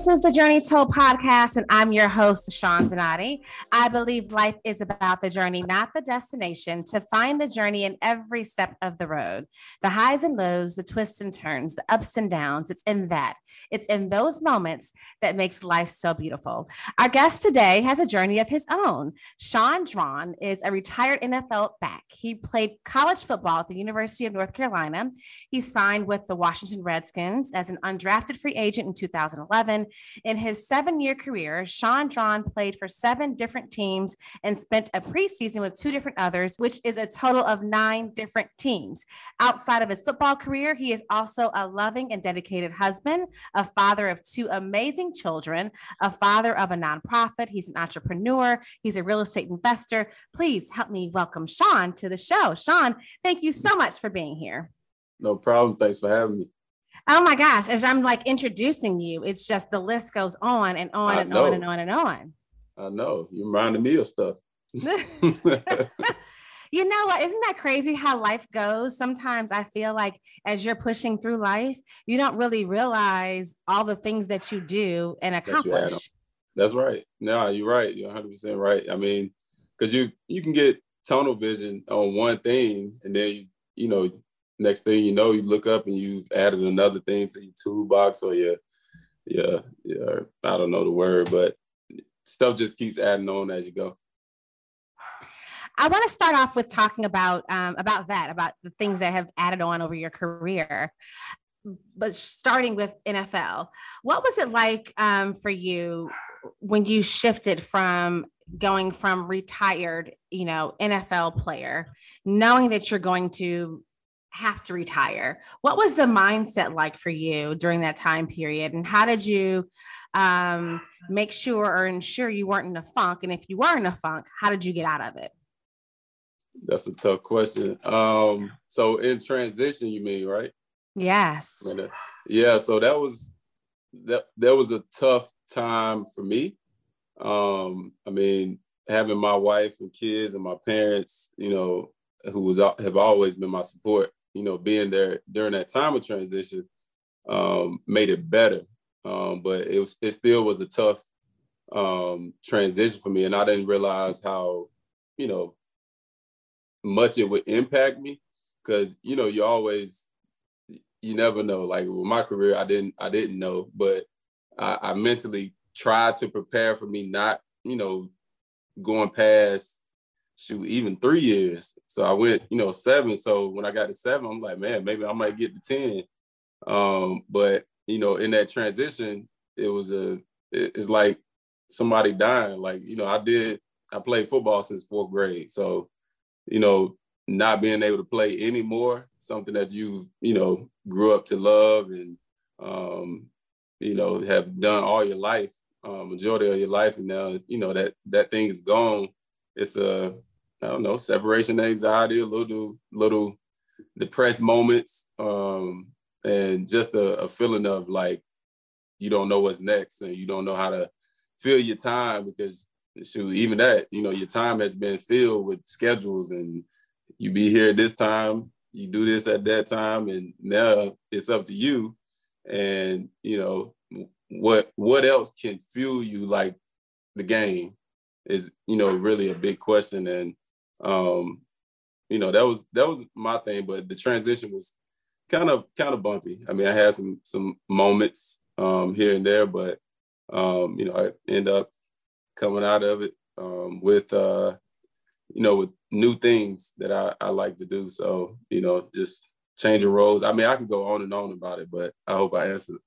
This is the Journey Told podcast, and I'm your host, Sean Zanotti. I believe life is about the journey, not the destination, to find the journey in every step of the road. The highs and lows, the twists and turns, the ups and downs. It's in that. It's in those moments that makes life so beautiful. Our guest today has a journey of his own. Shaun Draughn is a retired NFL back. He played college football at the University of North Carolina. He signed with the Washington Redskins as an undrafted free agent in 2011 in his seven year career, Shaun Draughn played for seven different teams and spent a preseason with two different others, which is a total of nine different teams. Outside of his football career, he is also a loving and dedicated husband, a father of two amazing children, a father of a nonprofit. He's an entrepreneur, he's a real estate investor. Please help me welcome Shaun to the show. Shaun, thank you so much for being here. No problem. Thanks for having me. Oh my gosh, as I'm like introducing you, it's just the list goes on and on I and know. on and on and on. I know. You reminded me of stuff. you know what? Isn't that crazy how life goes? Sometimes I feel like as you're pushing through life, you don't really realize all the things that you do and accomplish. That's right. No, you're right. You're 100 percent right. I mean, because you you can get tunnel vision on one thing, and then you, you know next thing you know, you look up and you've added another thing to your toolbox or your, your, your I don't know the word, but stuff just keeps adding on as you go. I want to start off with talking about um, about that, about the things that have added on over your career. But starting with NFL, what was it like um, for you when you shifted from going from retired, you know, NFL player, knowing that you're going to have to retire. What was the mindset like for you during that time period? And how did you um, make sure or ensure you weren't in a funk? And if you were in a funk, how did you get out of it? That's a tough question. Um, so in transition, you mean, right? Yes. Yeah. So that was that that was a tough time for me. Um, I mean, having my wife and kids and my parents, you know, who was have always been my support you know, being there during that time of transition um, made it better. Um, but it was it still was a tough um, transition for me, and I didn't realize how you know much it would impact me because you know you always you never know. Like with my career, I didn't I didn't know, but I, I mentally tried to prepare for me not you know going past shoot, even three years. So I went, you know, seven. So when I got to seven, I'm like, man, maybe I might get to 10. Um, but you know, in that transition, it was a it's like somebody dying. Like, you know, I did I played football since fourth grade. So, you know, not being able to play anymore, something that you've, you know, grew up to love and um, you know, have done all your life, um, majority of your life, and now, you know, that that thing is gone. It's a I don't know, separation anxiety, a little little depressed moments, um, and just a, a feeling of like you don't know what's next and you don't know how to fill your time because shoot, even that, you know, your time has been filled with schedules and you be here at this time, you do this at that time, and now it's up to you. And you know, what what else can fuel you like the game is, you know, really a big question. And um, you know, that was that was my thing, but the transition was kind of kind of bumpy. I mean, I had some some moments um, here and there, but um, you know, I end up coming out of it um, with uh, you know with new things that I, I like to do. So you know, just change changing roles. I mean, I can go on and on about it, but I hope I answered.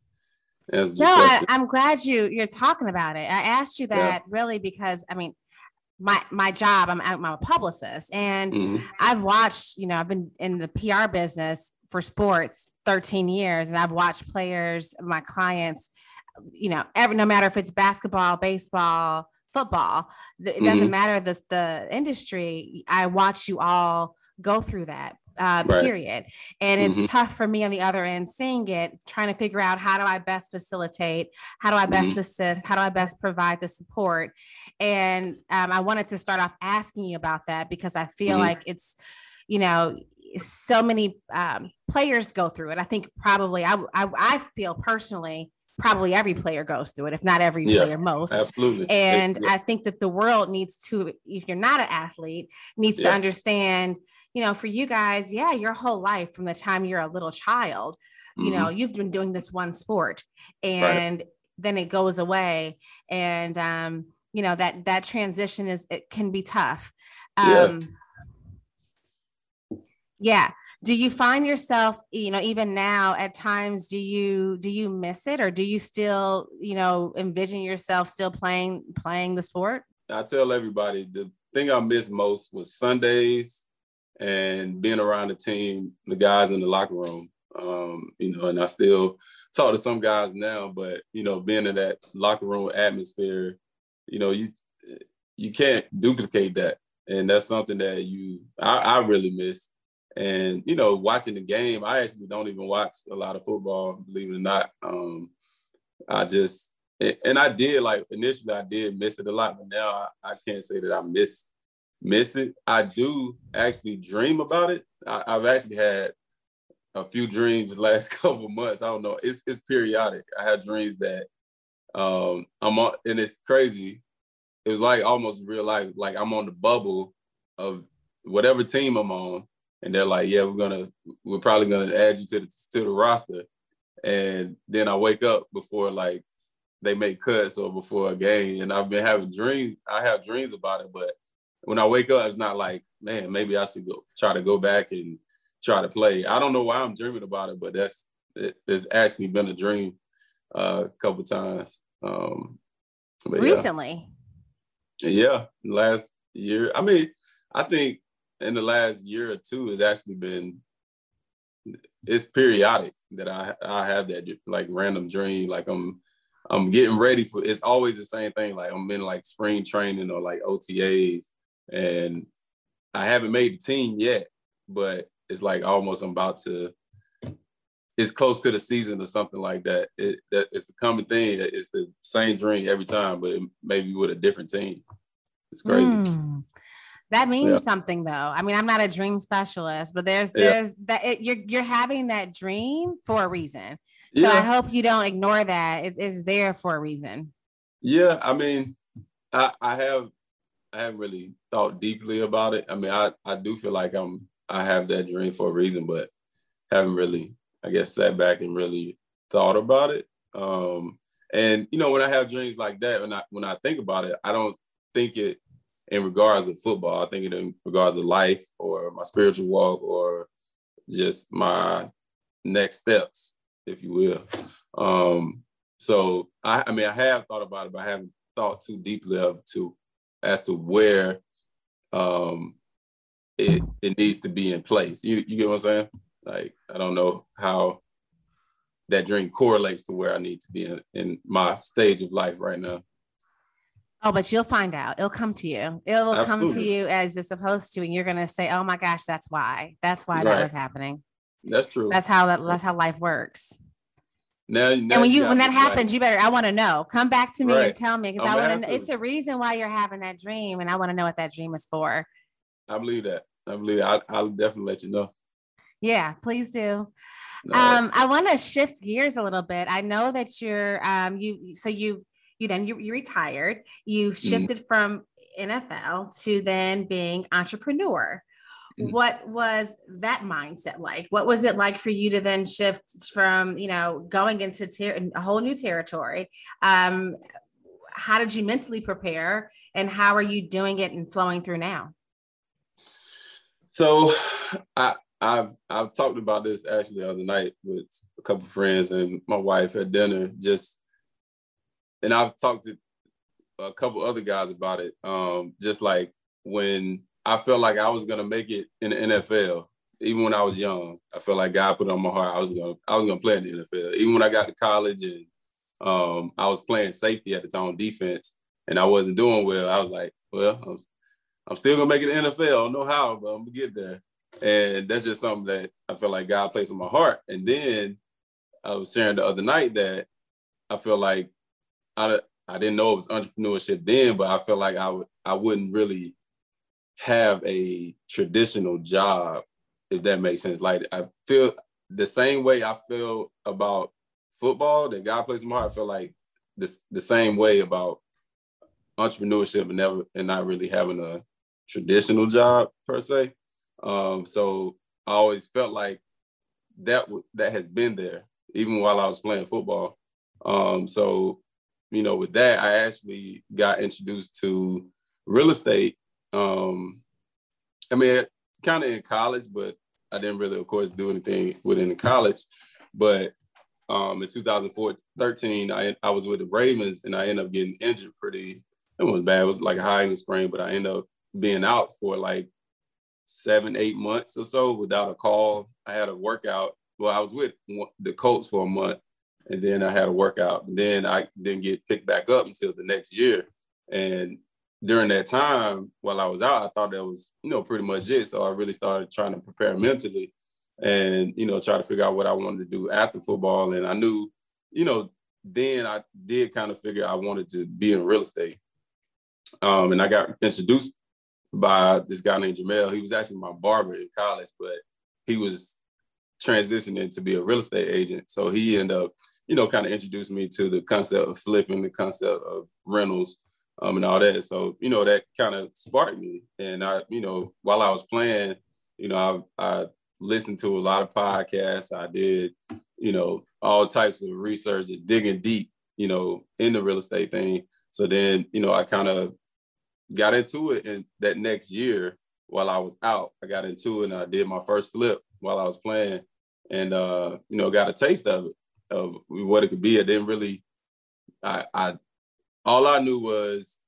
answered no, I, am glad you you're talking about it. I asked you that yeah. really because I mean, my my job i'm i'm a publicist and mm-hmm. i've watched you know i've been in the pr business for sports 13 years and i've watched players my clients you know every no matter if it's basketball baseball football it doesn't mm-hmm. matter the the industry i watch you all go through that uh, right. period. And it's mm-hmm. tough for me on the other end seeing it, trying to figure out how do I best facilitate, how do I best mm-hmm. assist, how do I best provide the support. And um, I wanted to start off asking you about that because I feel mm-hmm. like it's, you know, so many um, players go through it. I think probably I, I, I feel personally probably every player goes through it, if not every Yeah, player, most. Absolutely. And Yeah. I think that the world needs to, if you're not an athlete, needs to understand, you know, for you guys, yeah, your whole life from the time you're a little child, you know, Mhm. you've been doing this one sport and then it goes away. And um, you know, that that transition is it can be tough. Yeah. Um yeah. Do you find yourself, you know, even now at times, do you do you miss it or do you still, you know, envision yourself still playing playing the sport? I tell everybody the thing I miss most was Sundays and being around the team, the guys in the locker room. Um, you know, and I still talk to some guys now, but you know, being in that locker room atmosphere, you know, you you can't duplicate that. And that's something that you I, I really miss. And you know, watching the game, I actually don't even watch a lot of football, believe it or not. Um, I just and I did like initially I did miss it a lot, but now I, I can't say that I miss miss it. I do actually dream about it. I, I've actually had a few dreams the last couple months. I don't know. It's it's periodic. I had dreams that um I'm on and it's crazy. It was like almost real life, like I'm on the bubble of whatever team I'm on. And they're like, yeah, we're gonna we're probably gonna add you to the to the roster. And then I wake up before like they make cuts or before a game. And I've been having dreams. I have dreams about it, but when I wake up, it's not like, man, maybe I should go try to go back and try to play. I don't know why I'm dreaming about it, but that's it, it's actually been a dream uh, a couple times. Um, but yeah. Recently. Yeah, last year. I mean, I think in the last year or two, it's actually been it's periodic that I I have that like random dream. Like I'm I'm getting ready for. It's always the same thing. Like I'm in like spring training or like OTAs, and I haven't made the team yet, but it's like almost I'm about to. It's close to the season or something like that. It that it's the common thing. It's the same dream every time, but maybe with a different team. It's crazy. Mm. That means Yeah. something though. I mean, I'm not a dream specialist, but there's Yeah. there's that it, you're you're having that dream for a reason. So I hope you don't ignore that. It is there for a reason. yeah. I mean, I I have I haven't really thought deeply about it. I mean, I I do feel like I'm I have that dream for a reason, but haven't really, I guess, sat back and really thought about it. Um, and you know, when I have dreams like that, when I when I think about it, I don't think it in regards to football. I think it in regards to life or my spiritual walk or just my next steps, if you will. Um, so I, I mean, I have thought about it, but I haven't thought too deeply of to as to where um, it it needs to be in place. You you get what I'm saying? Like I don't know how that dream correlates to where I need to be in, in my stage of life right now. Oh, but you'll find out. It'll come to you. It will come to you as it's supposed to, and you're gonna say, "Oh my gosh, that's why. That's why that was happening. That's true. That's how that. That's how life works." Now, now and when you got when that right. happens, you better. I want to know. Come back to me and tell me because I want to. It's a reason why you're having that dream, and I want to know what that dream is for. I believe that. I believe I, I'll definitely let you know. Yeah, please do. Right. Um, I want to shift gears a little bit. I know that you're um you so you you then you, you retired. You Mm-hmm. shifted from NFL to then being entrepreneur. Mhm. What was that mindset like? What was it like for you to then shift from you know going into ter- a whole new territory? Um, how did you mentally prepare, and how are you doing it and flowing through now? So I I've I've talked about this actually the other night with a couple friends and my wife at dinner. Just and I've talked to a couple other guys about it. Um, just like when I felt like I was gonna make it in the NFL, even when I was young, I felt like God put it on my heart I was gonna I was gonna play in the NFL. Even when I got to college and um, I was playing safety at the time, on defense, and I wasn't doing well. I was like, well, I'm, I'm still gonna make it in the NFL. I don't know how, but I'm gonna get there. And that's just something that I feel like God placed on my heart. And then I was sharing the other night that I feel like I, I didn't know it was entrepreneurship then, but I felt like I would I wouldn't really have a traditional job, if that makes sense. Like I feel the same way I feel about football that God placed in my heart, I feel like this the same way about entrepreneurship and never and not really having a traditional job per se. Um, so I always felt like that that has been there even while I was playing football. Um, so you know, with that, I actually got introduced to real estate. Um, I mean, kind of in college, but I didn't really, of course, do anything within the college. But um, in 2013, I, I was with the Ravens and I ended up getting injured pretty, it was bad. It was like a high sprain, but I ended up being out for like seven, eight months or so without a call. I had a workout. Well, I was with the Colts for a month and then I had a workout. And then I didn't get picked back up until the next year. And during that time, while I was out, I thought that was, you know, pretty much it. So I really started trying to prepare mentally and, you know, try to figure out what I wanted to do after football. And I knew, you know, then I did kind of figure I wanted to be in real estate. Um, and I got introduced by this guy named Jamel. He was actually my barber in college, but he was transitioning to be a real estate agent. So he ended up, you know, kind of introduced me to the concept of flipping, the concept of rentals, um, and all that. So, you know, that kind of sparked me. And I, you know, while I was playing, you know, I, I listened to a lot of podcasts. I did, you know, all types of research, just digging deep, you know, in the real estate thing. So then, you know, I kind of got into it and that next year while I was out, I got into it and I did my first flip while I was playing and uh, you know, got a taste of it, of what it could be. I didn't really I, I all I knew was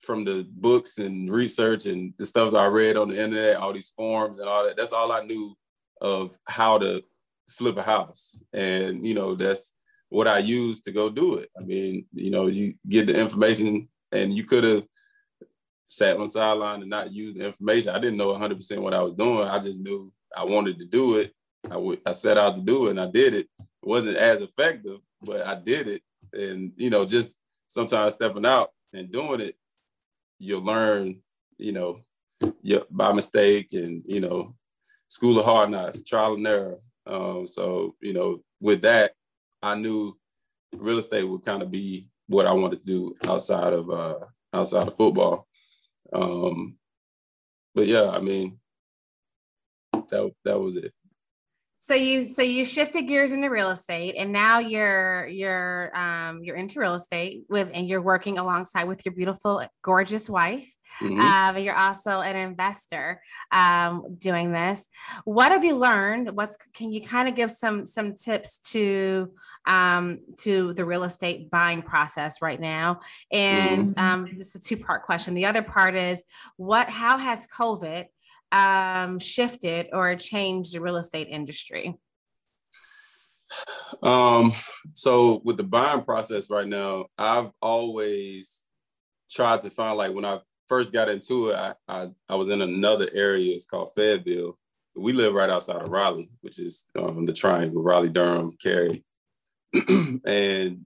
from the books and research and the stuff that I read on the internet, all these forums and all that. That's all I knew of how to flip a house. And, you know, that's what I used to go do it. I mean, you know, you get the information and you could have sat on sideline and not used the information. I didn't know 100% what I was doing. I just knew I wanted to do it. I, w- I set out to do it and I did it. It wasn't as effective, but I did it. And, you know, just sometimes stepping out and doing it, you'll learn, you know, by mistake and, you know, school of hard knocks, trial and error. Um, so, you know, with that, I knew real estate would kind of be what I wanted to do outside of uh, outside of football. Um, but yeah, I mean, that that was it. So you so you shifted gears into real estate, and now you're you're um, you're into real estate with, and you're working alongside with your beautiful, gorgeous wife. Mm-hmm. Uh, you're also an investor um, doing this. What have you learned? What's can you kind of give some some tips to um, to the real estate buying process right now? And mm-hmm. um, this is a two part question. The other part is what how has COVID um, shifted or changed the real estate industry? Um, so with the buying process right now, I've always tried to find like when I first got into it, I, I, I was in another area. It's called Fayetteville. We live right outside of Raleigh, which is um, the triangle, Raleigh, Durham, Cary. and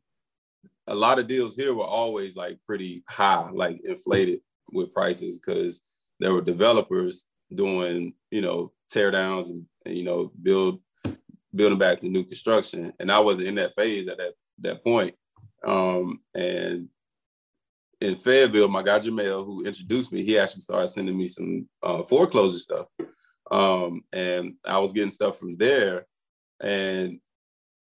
a lot of deals here were always like pretty high, like inflated with prices because there were developers doing, you know, tear downs and, and, you know, build building back the new construction. And I wasn't in that phase at that that point. Um, and in Fayetteville, my guy Jamel, who introduced me, he actually started sending me some uh, foreclosure stuff. Um, and I was getting stuff from there. And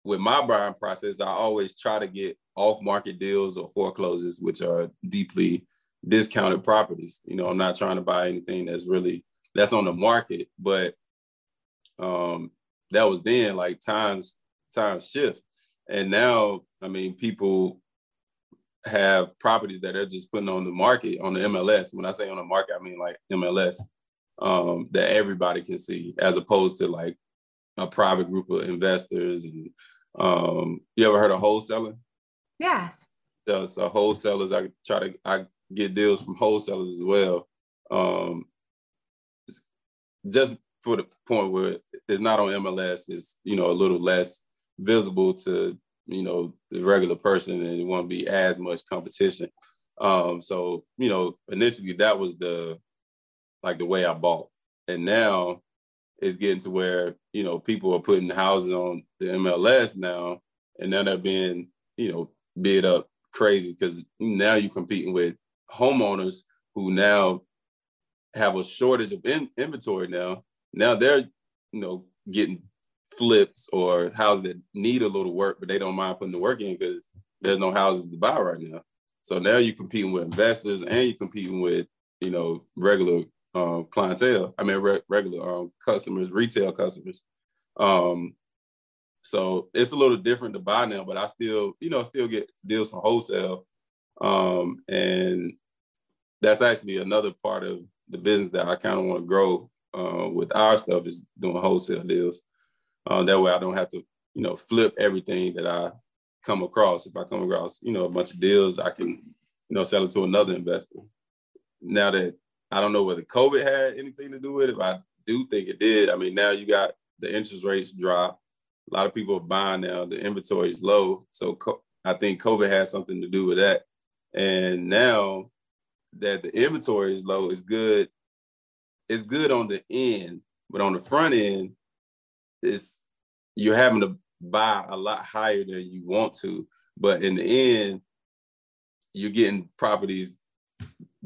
with my buying process, I always try to get off market deals or foreclosures, which are deeply discounted properties. You know, I'm not trying to buy anything that's really that's on the market. But um, that was then like times times shift, and now I mean people have properties that they're just putting on the market on the MLS. When I say on the market, I mean like MLS um, that everybody can see, as opposed to like a private group of investors. And um, you ever heard of wholesaling? Yes. So, so wholesalers, I try to I get deals from wholesalers as well. Um, just for the point where it's not on MLS, it's you know a little less visible to you know the regular person, and it won't be as much competition. Um, so you know, initially that was the like the way I bought, and now it's getting to where you know people are putting houses on the MLS now, and now they're being, you know, bid up crazy because now you're competing with homeowners who now have a shortage of in- inventory now. Now they're, you know, getting flips or houses that need a little work, but they don't mind putting the work in because there's no houses to buy right now. So now you're competing with investors and you're competing with, you know, regular um, clientele. I mean, re- regular um, customers, retail customers. Um, so it's a little different to buy now, but I still, you know, still get deals from wholesale. Um, and that's actually another part of the business that I kind of want to grow uh, with our stuff is doing wholesale deals. Uh, that way I don't have to, you know, flip everything that I come across. If I come across, you know, a bunch of deals, I can, you know, sell it to another investor. Now that I don't know whether COVID had anything to do with it, but I do think it did. I mean, now you got the interest rates drop. A lot of people are buying now. The inventory is low. So co- I think COVID has something to do with that. And now that the inventory is low, it's good. It's good on the end, but on the front end, it's you're having to buy a lot higher than you want to. But in the end, you're getting properties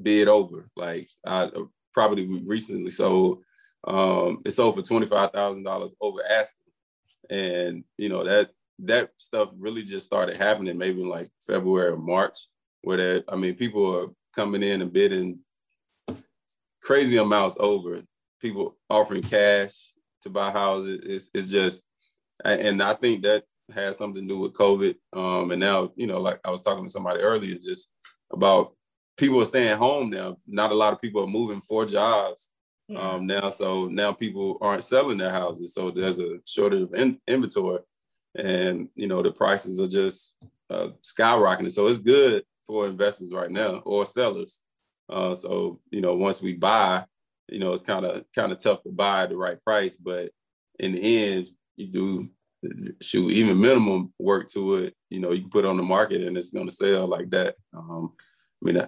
bid over. Like I a property we recently sold, um, it sold for twenty five thousand dollars over asking, and you know that that stuff really just started happening maybe like February or March, where that I mean people are coming in and bidding crazy amounts over. People offering cash to buy houses. It's, it's just, and I think that has something to do with COVID. Um, and now, you know, like I was talking to somebody earlier, just about people are staying home now. Not a lot of people are moving for jobs yeah. um, now. So now people aren't selling their houses. So there's a shortage of in- inventory, and you know the prices are just uh, skyrocketing. So it's good for investors right now or sellers. Uh, so you know once we buy, you know it's kind of kind of tough to buy at the right price, but in the end, you do shoot even minimum work to it. You know you can put it on the market and it's going to sell like that. Um, I mean,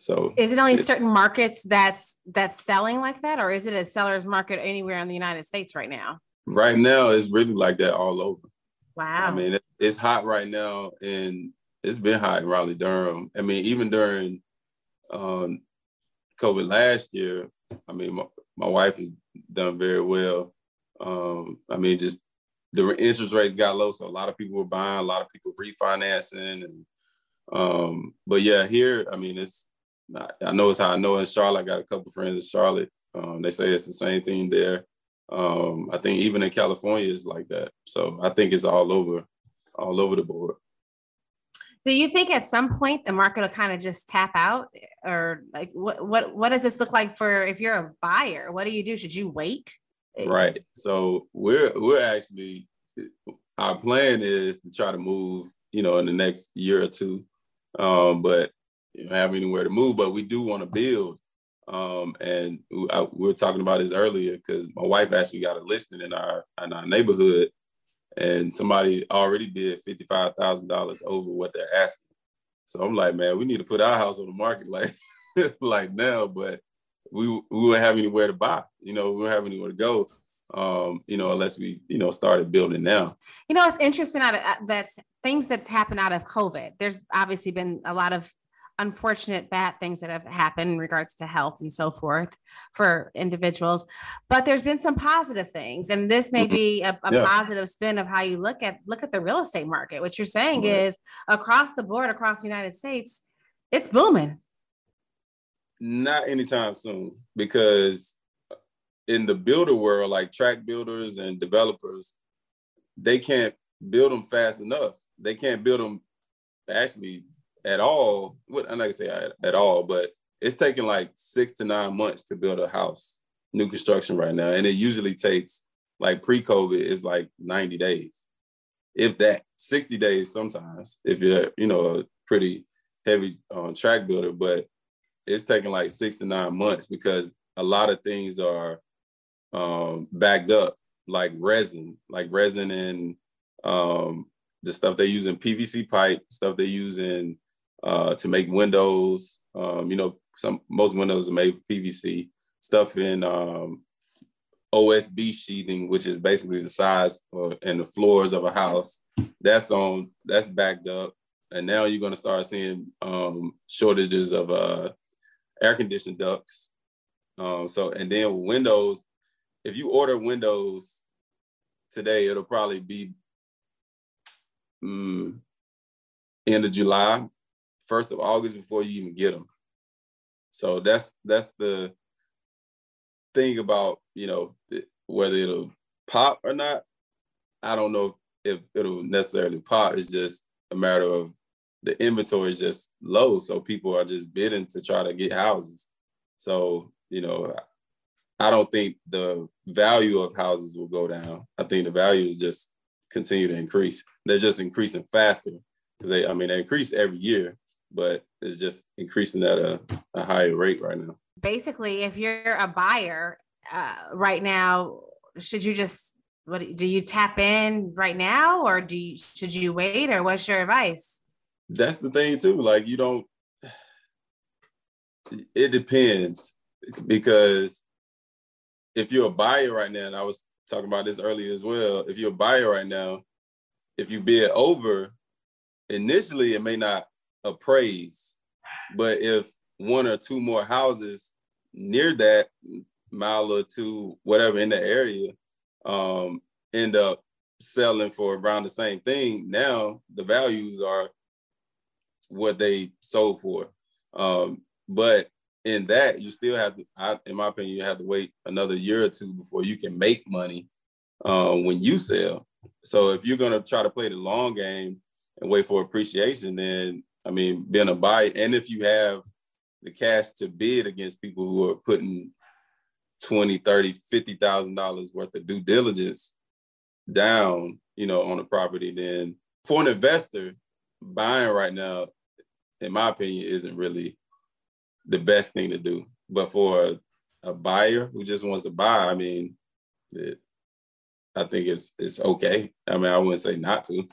so is it only certain markets that's that's selling like that, or is it a seller's market anywhere in the United States right now? Right now, it's really like that all over. Wow. I mean, it, it's hot right now, and it's been hot in Raleigh, Durham. I mean, even during um, COVID last year, I mean, my, my wife has done very well. Um, I mean, just the interest rates got low, so a lot of people were buying, a lot of people refinancing, and um, but yeah, here, I mean, it's I know it's how I know in Charlotte. I got a couple friends in Charlotte. Um, they say it's the same thing there. Um, I think even in California is like that. So I think it's all over, all over the board. Do you think at some point the market will kind of just tap out, or like what what what does this look like for if you're a buyer? What do you do? Should you wait? Right. So we're we're actually our plan is to try to move, you know, in the next year or two. Um, but you know, have anywhere to move, but we do want to build. Um, and I, we, were talking about this earlier because my wife actually got a listing in our in our neighborhood, and somebody already bid fifty five thousand dollars over what they're asking. So I'm like, man, we need to put our house on the market like like now, but we we wouldn't have anywhere to buy. You know, we wouldn't have anywhere to go. Um, you know, unless we, you know, started building now. You know, it's interesting out of that's things that's happened out of COVID. There's obviously been a lot of unfortunate bad things that have happened in regards to health and so forth for individuals but there's been some positive things and this may mm-hmm. be a, a yeah. positive spin of how you look at look at the real estate market what you're saying right. is across the board across the united states it's booming not anytime soon because in the builder world like tract builders and developers they can't build them fast enough they can't build them actually at all. What I'm not gonna say at, all, but it's taking like six to nine months to build a house, new construction right now, and it usually takes like pre-COVID is like 90 days, if that 60 days sometimes if you're you know a pretty heavy uh, tract builder, but it's taking like six to nine months because a lot of things are um, backed up, like resin, like resin and um, the stuff they use in PVC pipe, stuff they use in uh, to make windows. Um, you know, some most windows are made PVC. Stuff in um, OSB sheathing, which is basically the size or, and the floors of a house. That's on that's backed up, and now you're going to start seeing um, shortages of uh, air conditioned ducts. Um, so and then windows, if you order windows today, it'll probably be um, end of July, first of August before you even get them. So that's that's the thing about you know whether it'll pop or not. I don't know if it'll necessarily pop. It's just a matter of the inventory is just low, so people are just bidding to try to get houses. So you know, I don't think the value of houses will go down. I think the value is just continue to increase. They're just increasing faster because they, I mean, they increase every year, but it's just increasing at a, a higher rate right now. Basically, if you're a buyer uh, right now, should you just what do you tap in right now, or do you should you wait, or what's your advice? That's the thing too. Like you don't. It depends because if you're a buyer right now, and I was talking about this earlier as well, if you're a buyer right now, if you bid over, initially it may not appraise, but if one or two more houses near that mile or two, whatever in the area, um, end up selling for around the same thing, now the values are what they sold for. Um, but in that, you still have to, I, in my opinion, you have to wait another year or two before you can make money uh, when you sell. So if you're gonna try to play the long game and wait for appreciation, then I mean, being a buyer, and if you have the cash to bid against people who are putting 20, 30, 50,000 dollars worth of due diligence down, you know, on a property, then for an investor, buying right now, in my opinion, isn't really the best thing to do. But for a, a buyer who just wants to buy, I mean, it, I think it's it's okay. I mean, I wouldn't say not to.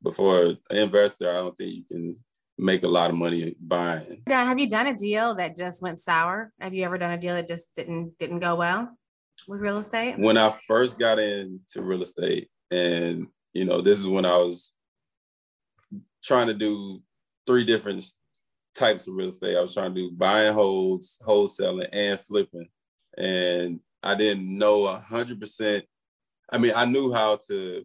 But for an investor, I don't think you can make a lot of money buying. have you done a deal that just went sour? Have you ever done a deal that just didn't didn't go well with real estate? When I first got into real estate, and you know, this is when I was trying to do three different types of real estate. I was trying to do buying holds, wholesaling, and flipping. And I didn't know a hundred percent. I mean, I knew how to,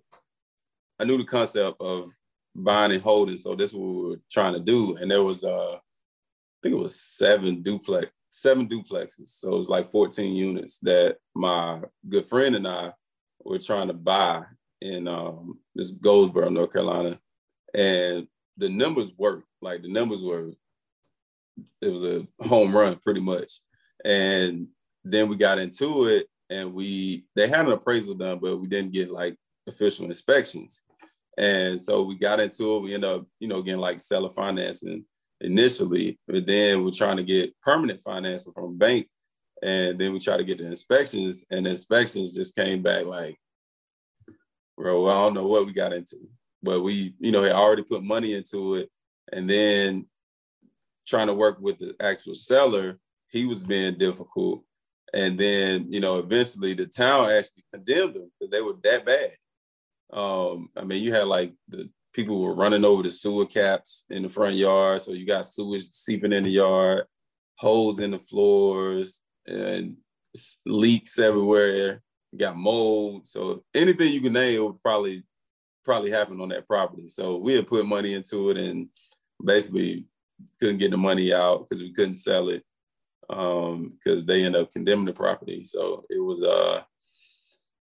I knew the concept of buying and holding. So this is what we were trying to do. And there was, uh, I think it was seven duplex, seven duplexes. So it was like 14 units that my good friend and I were trying to buy in um, this Goldsboro, North Carolina. And the numbers worked. Like the numbers were, it was a home run pretty much. And then we got into it and we they had an appraisal done, but we didn't get like official inspections. And so we got into it. We ended up, you know, getting like seller financing initially, but then we're trying to get permanent financing from a bank. And then we try to get the inspections, and the inspections just came back like, bro, I don't know what we got into. But we, you know, had already put money into it. And then trying to work with the actual seller, he was being difficult. And then, you know, eventually the town actually condemned them because they were that bad. Um, I mean, you had like the people were running over the sewer caps in the front yard. So you got sewage seeping in the yard, holes in the floors, and leaks everywhere. You got mold. So anything you can name would probably probably happen on that property. So we had put money into it and basically couldn't get the money out because we couldn't sell it um because they end up condemning the property so it was uh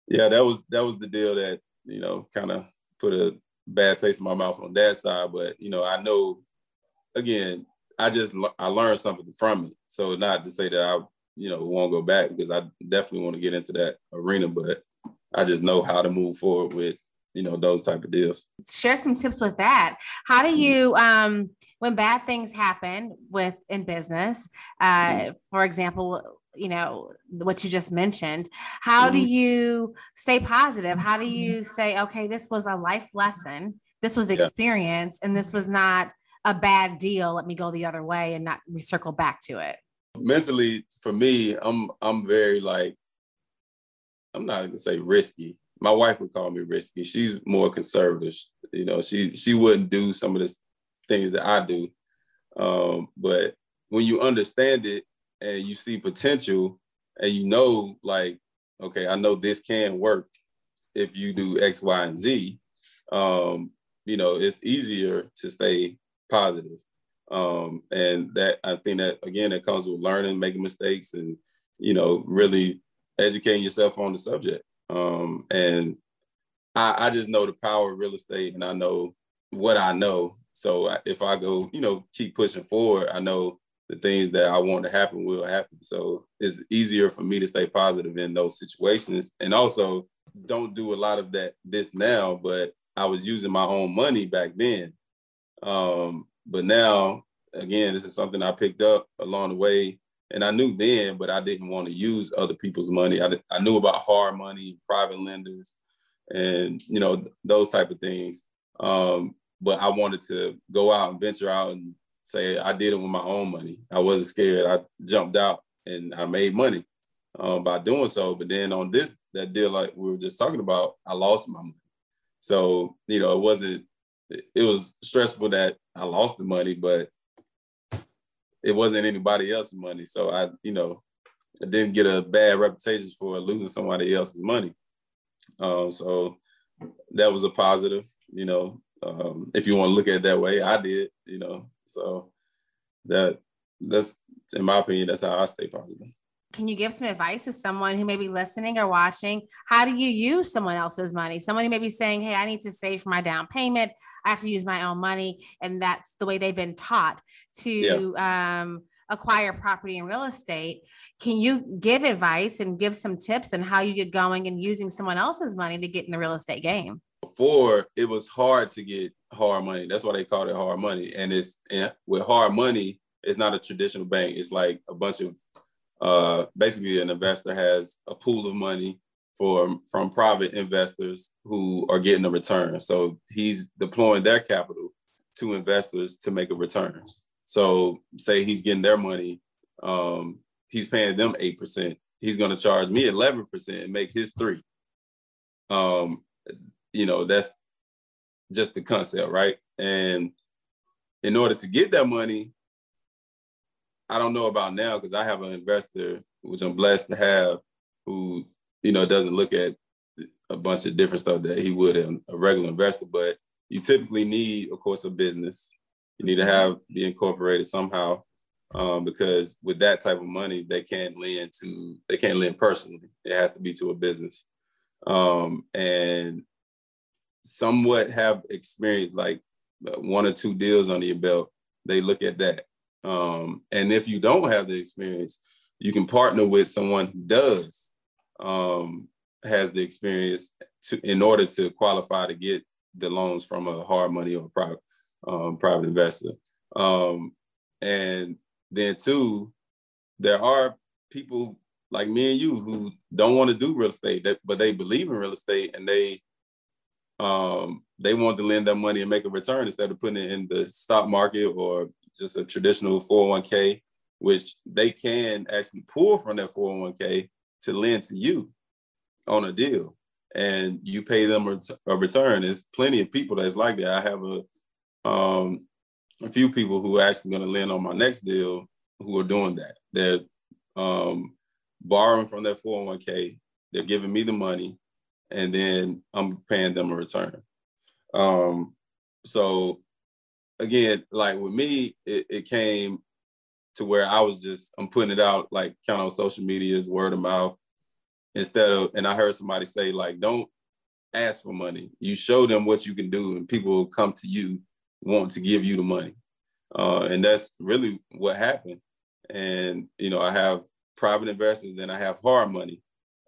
yeah that was that was the deal that you know kind of put a bad taste in my mouth on that side but you know i know again i just i learned something from it. So not to say that i you know won't go back because i definitely want to get into that arena but i just know how to move forward with you know those type of deals. Share some tips with that. How do you um when bad things happen with in business uh mm-hmm. for example you know what you just mentioned how mm-hmm. do you stay positive how do you say okay this was a life lesson this was experience yeah. and this was not a bad deal let me go the other way and not recircle back to it mentally for me i'm i'm very like I'm not gonna say risky. My wife would call me risky. She's more conservative. You know, she she wouldn't do some of the things that I do. Um, but when you understand it and you see potential and you know like okay i know this can work if you do x y and z um, you know it's easier to stay positive. Um, and that i think that again it comes with learning making mistakes and you know really educating yourself on the subject. Um, and I, I just know the power of real estate and i know what i know. So if i go you know keep pushing forward i know the things that I want to happen will happen. So it's easier for me to stay positive in those situations. And also don't do a lot of that this now, but I was using my own money back then. Um, but now, again, this is something I picked up along the way. And I knew then, but I didn't want to use other people's money. I, I knew about hard money, private lenders, and you know those type of things. Um, but I wanted to go out and venture out and say I did it with my own money. I wasn't scared. I jumped out and I made money um, by doing so. But then on this that deal, like we were just talking about, I lost my money. So you know, it wasn't. It was stressful that I lost the money, but it wasn't anybody else's money. So I, you know, I didn't get a bad reputation for losing somebody else's money. Um, so that was a positive, you know. Um, if you want to look at it that way, I did, you know. So that that's in my opinion, that's how I stay positive. Can you give some advice to someone who may be listening or watching? How do you use someone else's money? Someone who may be saying, Hey, I need to save for my down payment. I have to use my own money. And that's the way they've been taught to yeah. um, acquire property and real estate. Can you give advice and give some tips on how you get going and using someone else's money to get in the real estate game? Before, it was hard to get hard money. That's why they called it hard money. And it's and with hard money, it's not a traditional bank. It's like a bunch of uh, basically an investor has a pool of money for from private investors who are getting a return. So he's deploying their capital to investors to make a return. So say he's getting their money, um, he's paying them eight percent. He's going to charge me eleven percent and make his three. Um, you know that's just the concept, right? And in order to get that money, I don't know about now because I have an investor, which I'm blessed to have, who you know doesn't look at a bunch of different stuff that he would in a regular investor. But you typically need, of course, a business. You need to have be incorporated somehow, um, because with that type of money, they can't lend to they can't lend personally. It has to be to a business. Um, and somewhat have experienced like one or two deals under your belt, they look at that. Um, and if you don't have the experience, you can partner with someone who does um, has the experience to in order to qualify to get the loans from a hard money or private um, private investor. Um, and then two, there are people like me and you who don't want to do real estate, but they believe in real estate and they um, they want to lend that money and make a return instead of putting it in the stock market or just a traditional 401k, which they can actually pull from that 401k to lend to you on a deal and you pay them a return. There's plenty of people that's like that. I have a um, a few people who are actually going to lend on my next deal who are doing that. They're um, borrowing from their 401k. They're giving me the money and then I'm paying them a return. Um, so again, like with me, it, it came to where I was just I'm putting it out like kind of on social media word of mouth instead of and I heard somebody say like don't ask for money. You show them what you can do and people will come to you want to give you the money. Uh, and that's really what happened. And you know, I have private investors, then I have hard money.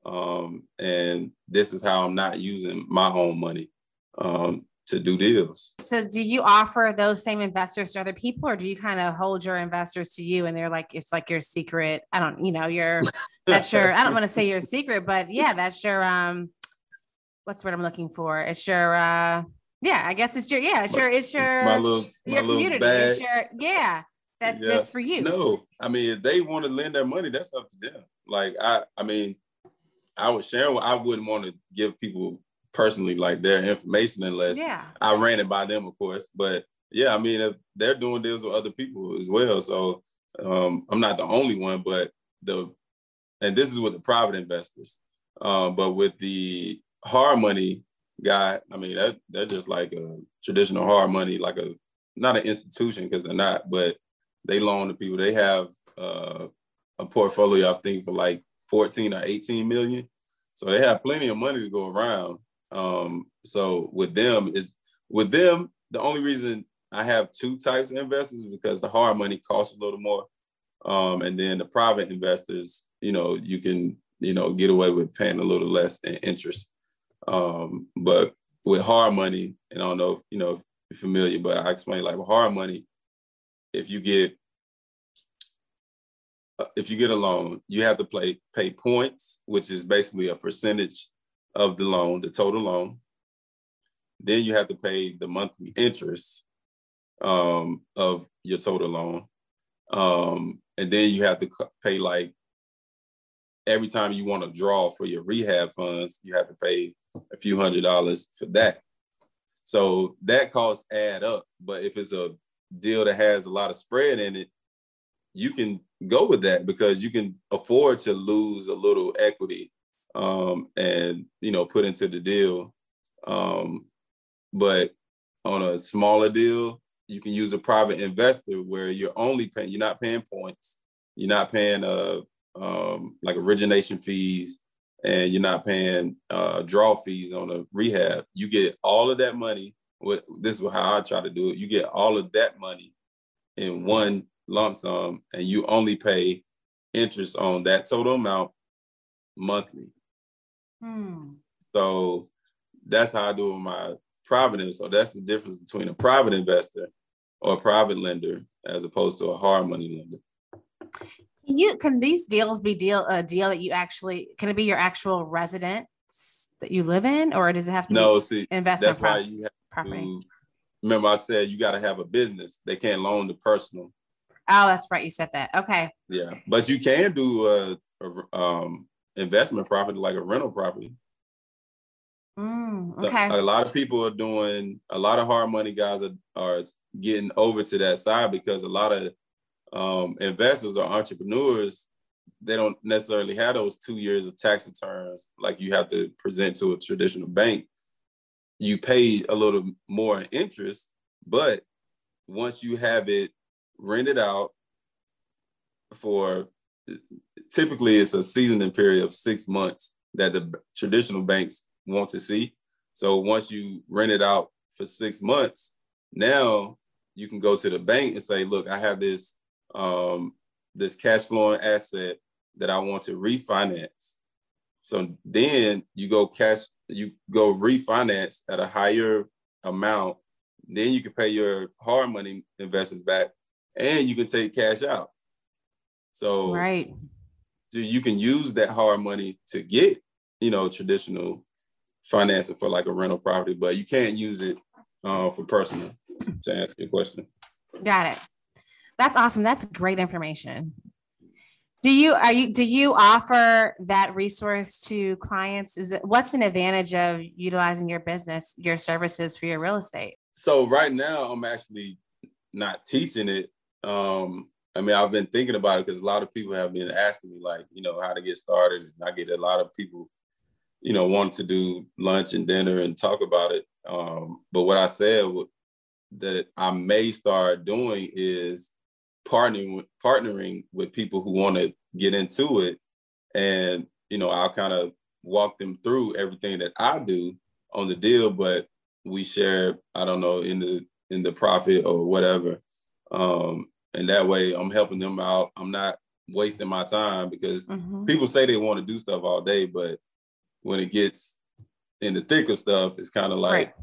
Um, and this is how I'm not using my own money um, to do deals. So, do you offer those same investors to other people, or do you kind of hold your investors to you and they're like, it's like your secret? I don't, you know, your that's your, I don't want to say your secret, but yeah, that's your, um, what's the word I'm looking for? It's your, uh, yeah, I guess it's your, yeah, it's your, it's your, my little, my your community. Bag. It's your, yeah, that's, yeah. that's for you. No, I mean, if they want to lend their money, that's up to them. Like, I, I mean, I was sharing. I wouldn't want to give people personally like their information unless Yeah. I ran it by them, of course. But yeah, I mean, if they're doing deals with other people as well, so um, I'm not the only one. But the and this is with the private investors, um, but with the hard money guy, I mean, that they're just like a traditional hard money, like a not an institution because they're not, but they loan to people. They have uh, a portfolio, I think, for like 14 or 18 million. So they have plenty of money to go around. Um, so with them is with them, the only reason I have two types of investors is because the hard money costs a little more. Um, and then the private investors, you know, you can, you know, get away with paying a little less in interest. Um, but with hard money, and I don't know, if, you know, if you're familiar, but I explain like with hard money, if you get if you get a loan, you have to pay pay points, which is basically a percentage of the loan, the total loan. Then you have to pay the monthly interest um, of your total loan, um, and then you have to pay like every time you want to draw for your rehab funds, you have to pay a few hundred dollars for that. So that costs add up. But if it's a deal that has a lot of spread in it, you can go with that because you can afford to lose a little equity um, and you know put into the deal. Um, but on a smaller deal, you can use a private investor where you're only paying, you're not paying points, you're not paying uh um, like origination fees, and you're not paying uh, draw fees on a rehab. You get all of that money. What this is how I try to do it. You get all of that money in one lump sum, and you only pay interest on that total amount monthly. Hmm. So that's how I do it with my private. So that's the difference between a private investor or a private lender as opposed to a hard money lender. Can you can these deals be deal a deal that you actually can it be your actual residence that you live in, or does it have to No, see, be investment that's why you have property? to remember I said you got to have a business. They can't loan the personal. Oh, that's right. You said that. Okay. Yeah, but you can do a, a um, investment property like a rental property. Mm, So okay. A lot of people are doing a lot of hard money guys are, are getting over to that side because a lot of um, investors or entrepreneurs they don't necessarily have those two years of tax returns like you have to present to a traditional bank. You pay a little more interest, but once you have it rented out for typically it's a seasoning period of six months that the traditional banks want to see. So once you rent it out for six months, now you can go to the bank and say, look, I have this um, this cash flowing asset that I want to refinance. So then you go cash, you go refinance at a higher amount. Then you can pay your hard money investors back and you can take cash out. So Right. so you can use that hard money to get, you know, traditional financing for like a rental property, but you can't use it uh, for personal. To answer your question, Got it. That's awesome. That's great information. Do you are you do you offer that resource to clients? Is it what's an advantage of utilizing your business, your services for your real estate? so right now I'm actually not teaching it. Um, I mean, I've been thinking about it because a lot of people have been asking me, like, you know, how to get started. And I get a lot of people, you know, want to do lunch and dinner and talk about it. Um, but what I said that I may start doing is partnering with, partnering with people who want to get into it, and you know, I'll kind of walk them through everything that I do on the deal, but we share, I don't know, in the in the profit or whatever. Um, and that way I'm helping them out. I'm not wasting my time because Mhm. people say they want to do stuff all day, but when it gets in the thick of stuff, it's kind of like, Right.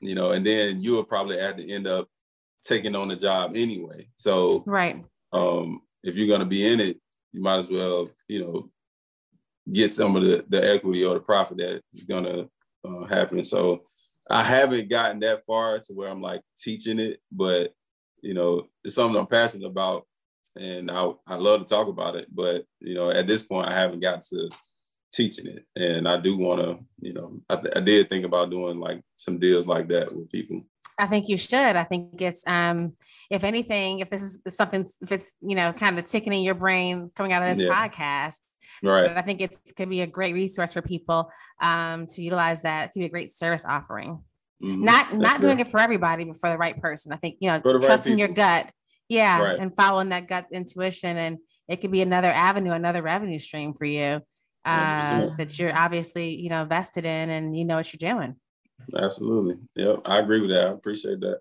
you know, and then you'll probably have to end up taking on the job anyway. So Right. um, if you're gonna be in it, you might as well, you know, get some of the, the equity or the profit that is gonna uh, happen. So I haven't gotten that far to where I'm like teaching it, but you know, it's something I'm passionate about and I I love to talk about it. But you know, at this point I haven't got to teaching it. And I do want to, you know, I, I did think about doing like some deals like that with people. I think you should. I think it's um if anything, if this is something if it's, you know, kind of ticking in your brain coming out of this yeah. podcast. Right. I think it could be a great resource for people um to utilize that. It could be a great service offering. Mm-hmm. Not That's not doing it for everybody, but for the right person. I think, you know, trusting right your gut. Yeah. Right. And following that gut intuition. And it could be another avenue, another revenue stream for you uh, that you're obviously, you know, vested in and you know what you're doing. Absolutely. Yep. I agree with that. I appreciate that.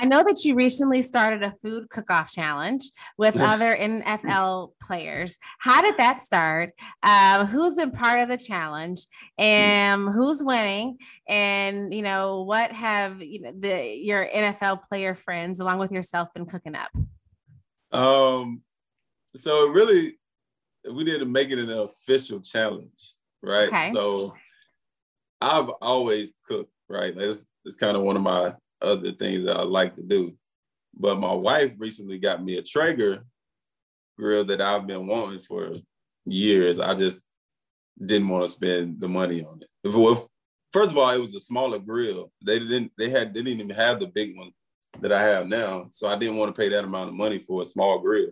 I know that you recently started a food cook-off challenge with other NFL players. How did that start? Um, who's been part of the challenge, and who's winning? And you know what have you know, the your NFL player friends, along with yourself, been cooking up? Um, so really, we didn't make it an official challenge, right? Okay. So I've always cooked, right? It's, it's kind of one of my other things that I like to do. But my wife recently got me a Traeger grill that I've been wanting for years. I just didn't want to spend the money on it. If, first of all, it was a smaller grill. They didn't they had they didn't even have the big one that I have now. So I didn't want to pay that amount of money for a small grill.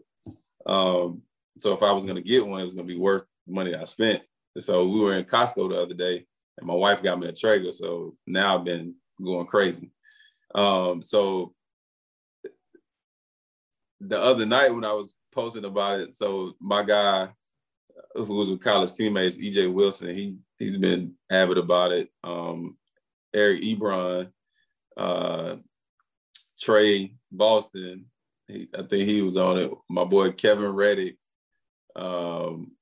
Um, so if I was gonna get one, it was gonna be worth the money I spent. So we were in Costco the other day, and my wife got me a Traeger. So now I've been going crazy. Um, so the other night when I was posting about it, so my guy who was with college teammates, EJ Wilson, he he's been avid about it. Um, Eric Ebron, uh, Tre Boston, he, I think he was on it. My boy Kevin Reddick, um,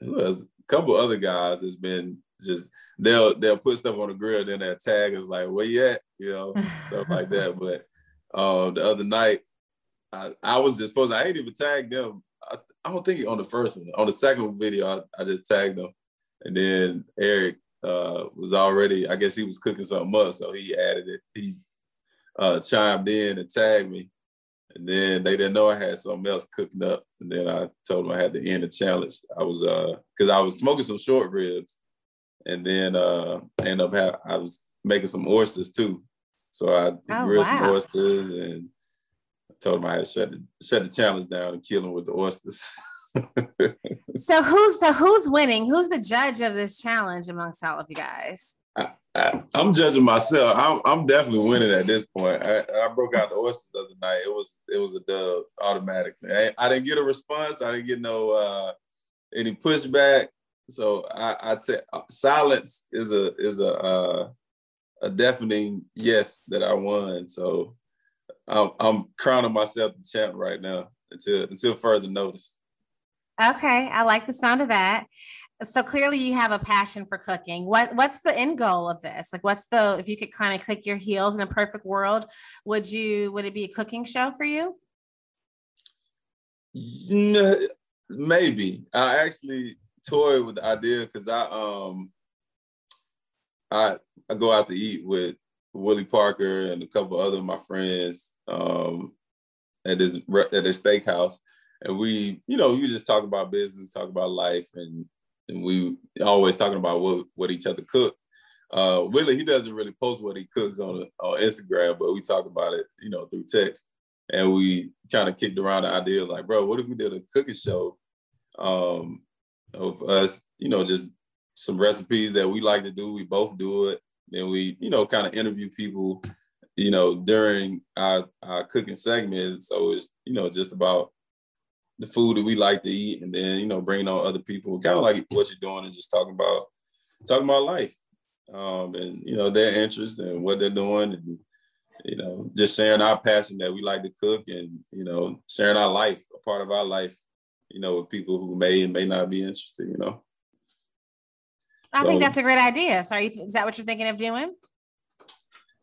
who has a couple other guys that's been just they'll they'll put stuff on the grill, then they'll tag us like, where you at? You know, stuff like that. But uh, the other night, I, I was just supposed I ain't even tagged them. I, I don't think on the first one. On the second video, I, I just tagged them. And then Eric uh, was already, I guess he was cooking something up, so he added it. He uh, chimed in and tagged me. And then they didn't know I had something else cooking up. And then I told them I had to end the challenge. I was uh because I was smoking some short ribs. And then uh I ended up have, I was making some oysters too. So I oh, grilled wow. some oysters and I told him I had to shut the shut the challenge down and kill him with the oysters. so who's so who's winning? Who's the judge of this challenge amongst all of you guys? I, am judging myself. I'm, I'm, definitely winning at this point. I, I, broke out the oysters the other night. It was it was a dub automatically. I, I didn't get a response. I didn't get no uh, any pushback. So I, I say silence is a is a uh, a deafening yes that I won. So I'm, I'm crowning myself the champ right now until until further notice. Okay, I like the sound of that. So clearly you have a passion for cooking. What what's the end goal of this? Like what's the if you could kind of click your heels in a perfect world would you would it be a cooking show for you? No, maybe. I actually toyed with the idea because i um i i go out to eat with willie parker and a couple other of my friends um at this at this steakhouse and we you know you just talk about business talk about life and and we always talking about what, what each other cook. Uh, Willie, he doesn't really post what he cooks on on Instagram, but we talk about it, you know, through text. And we kind of kicked around the idea like, bro, what if we did a cooking show um, of us, you know, just some recipes that we like to do. We both do it. Then we, you know, kind of interview people, you know, during our, our cooking segments. So it's, you know, just about the food that we like to eat, and then you know bringing on other people, kind of like what you're doing, and just talking about talking about life, um, and you know their interests and what they're doing, and you know just sharing our passion that we like to cook, and you know sharing our life, a part of our life, you know, with people who may and may not be interested, you know. I so, think that's a great idea. So, you, is that what you're thinking of doing?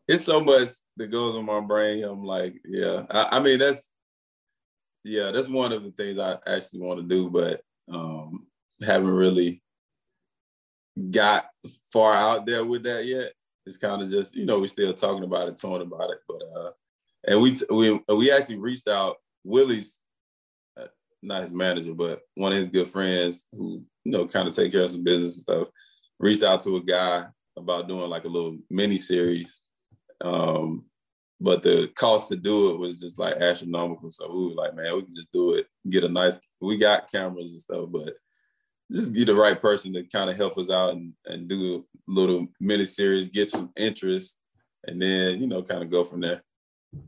It's so much that goes on my brain. I'm like, yeah. I, I mean, that's yeah, that's one of the things I actually want to do, but um, haven't really got far out there with that yet. It's kind of just you know we're still talking about it, talking about it, but uh, and we we we actually reached out Willie's not his manager, but one of his good friends who you know, kind of take care of some business and stuff. Reached out to a guy about doing like a little mini series. Um, but the cost to do it was just like astronomical. So we were like, man, we can just do it, get a nice, we got cameras and stuff, but just be the right person to kind of help us out and, and do a little mini series, get some interest, and then, you know, kind of go from there.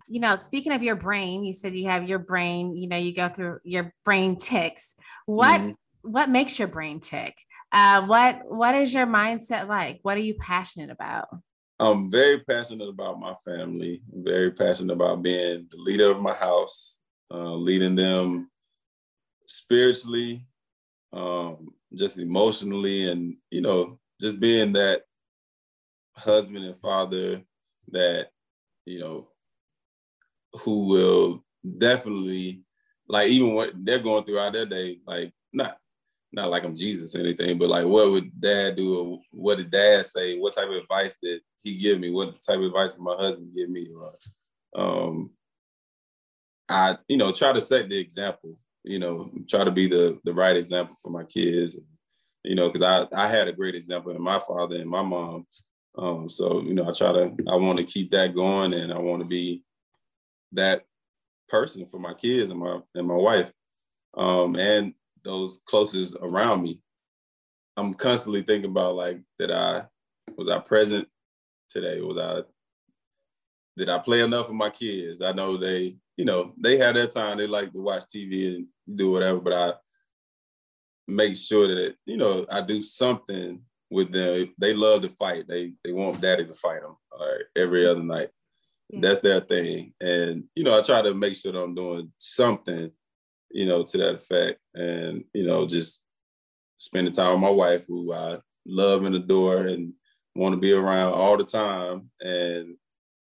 You know, speaking of your brain, you said you have your brain, you know, you go through your brain ticks. What mm-hmm. what makes your brain tick? Uh, what what is your mindset like? What are you passionate about? I'm very passionate about my family. I'm very passionate about being the leader of my house, uh, leading them spiritually, um, just emotionally, and you know, just being that husband and father that you know who will definitely like even what they're going through throughout their day, like not not like I'm Jesus or anything, but like what would dad do? or what did dad say? What type of advice did he give me? What type of advice did my husband give me? um, I, you know, try to set the example, you know, try to be the the right example for my kids, you know, because I I had a great example in my father and my mom. Um, so, you know, I try to I want to keep that going and I want to be that person for my kids and my and my wife. Um, and those closest around me. I'm constantly thinking about like, did I was I present today? Was I did I play enough with my kids? I know they, you know, they have their time. They like to watch TV and do whatever, but I make sure that you know I do something with them. They love to fight. They they want daddy to fight them right, every other night. That's their thing, and you know I try to make sure that I'm doing something you know, to that effect. And, you know, just spending time with my wife, who I love and adore and want to be around all the time and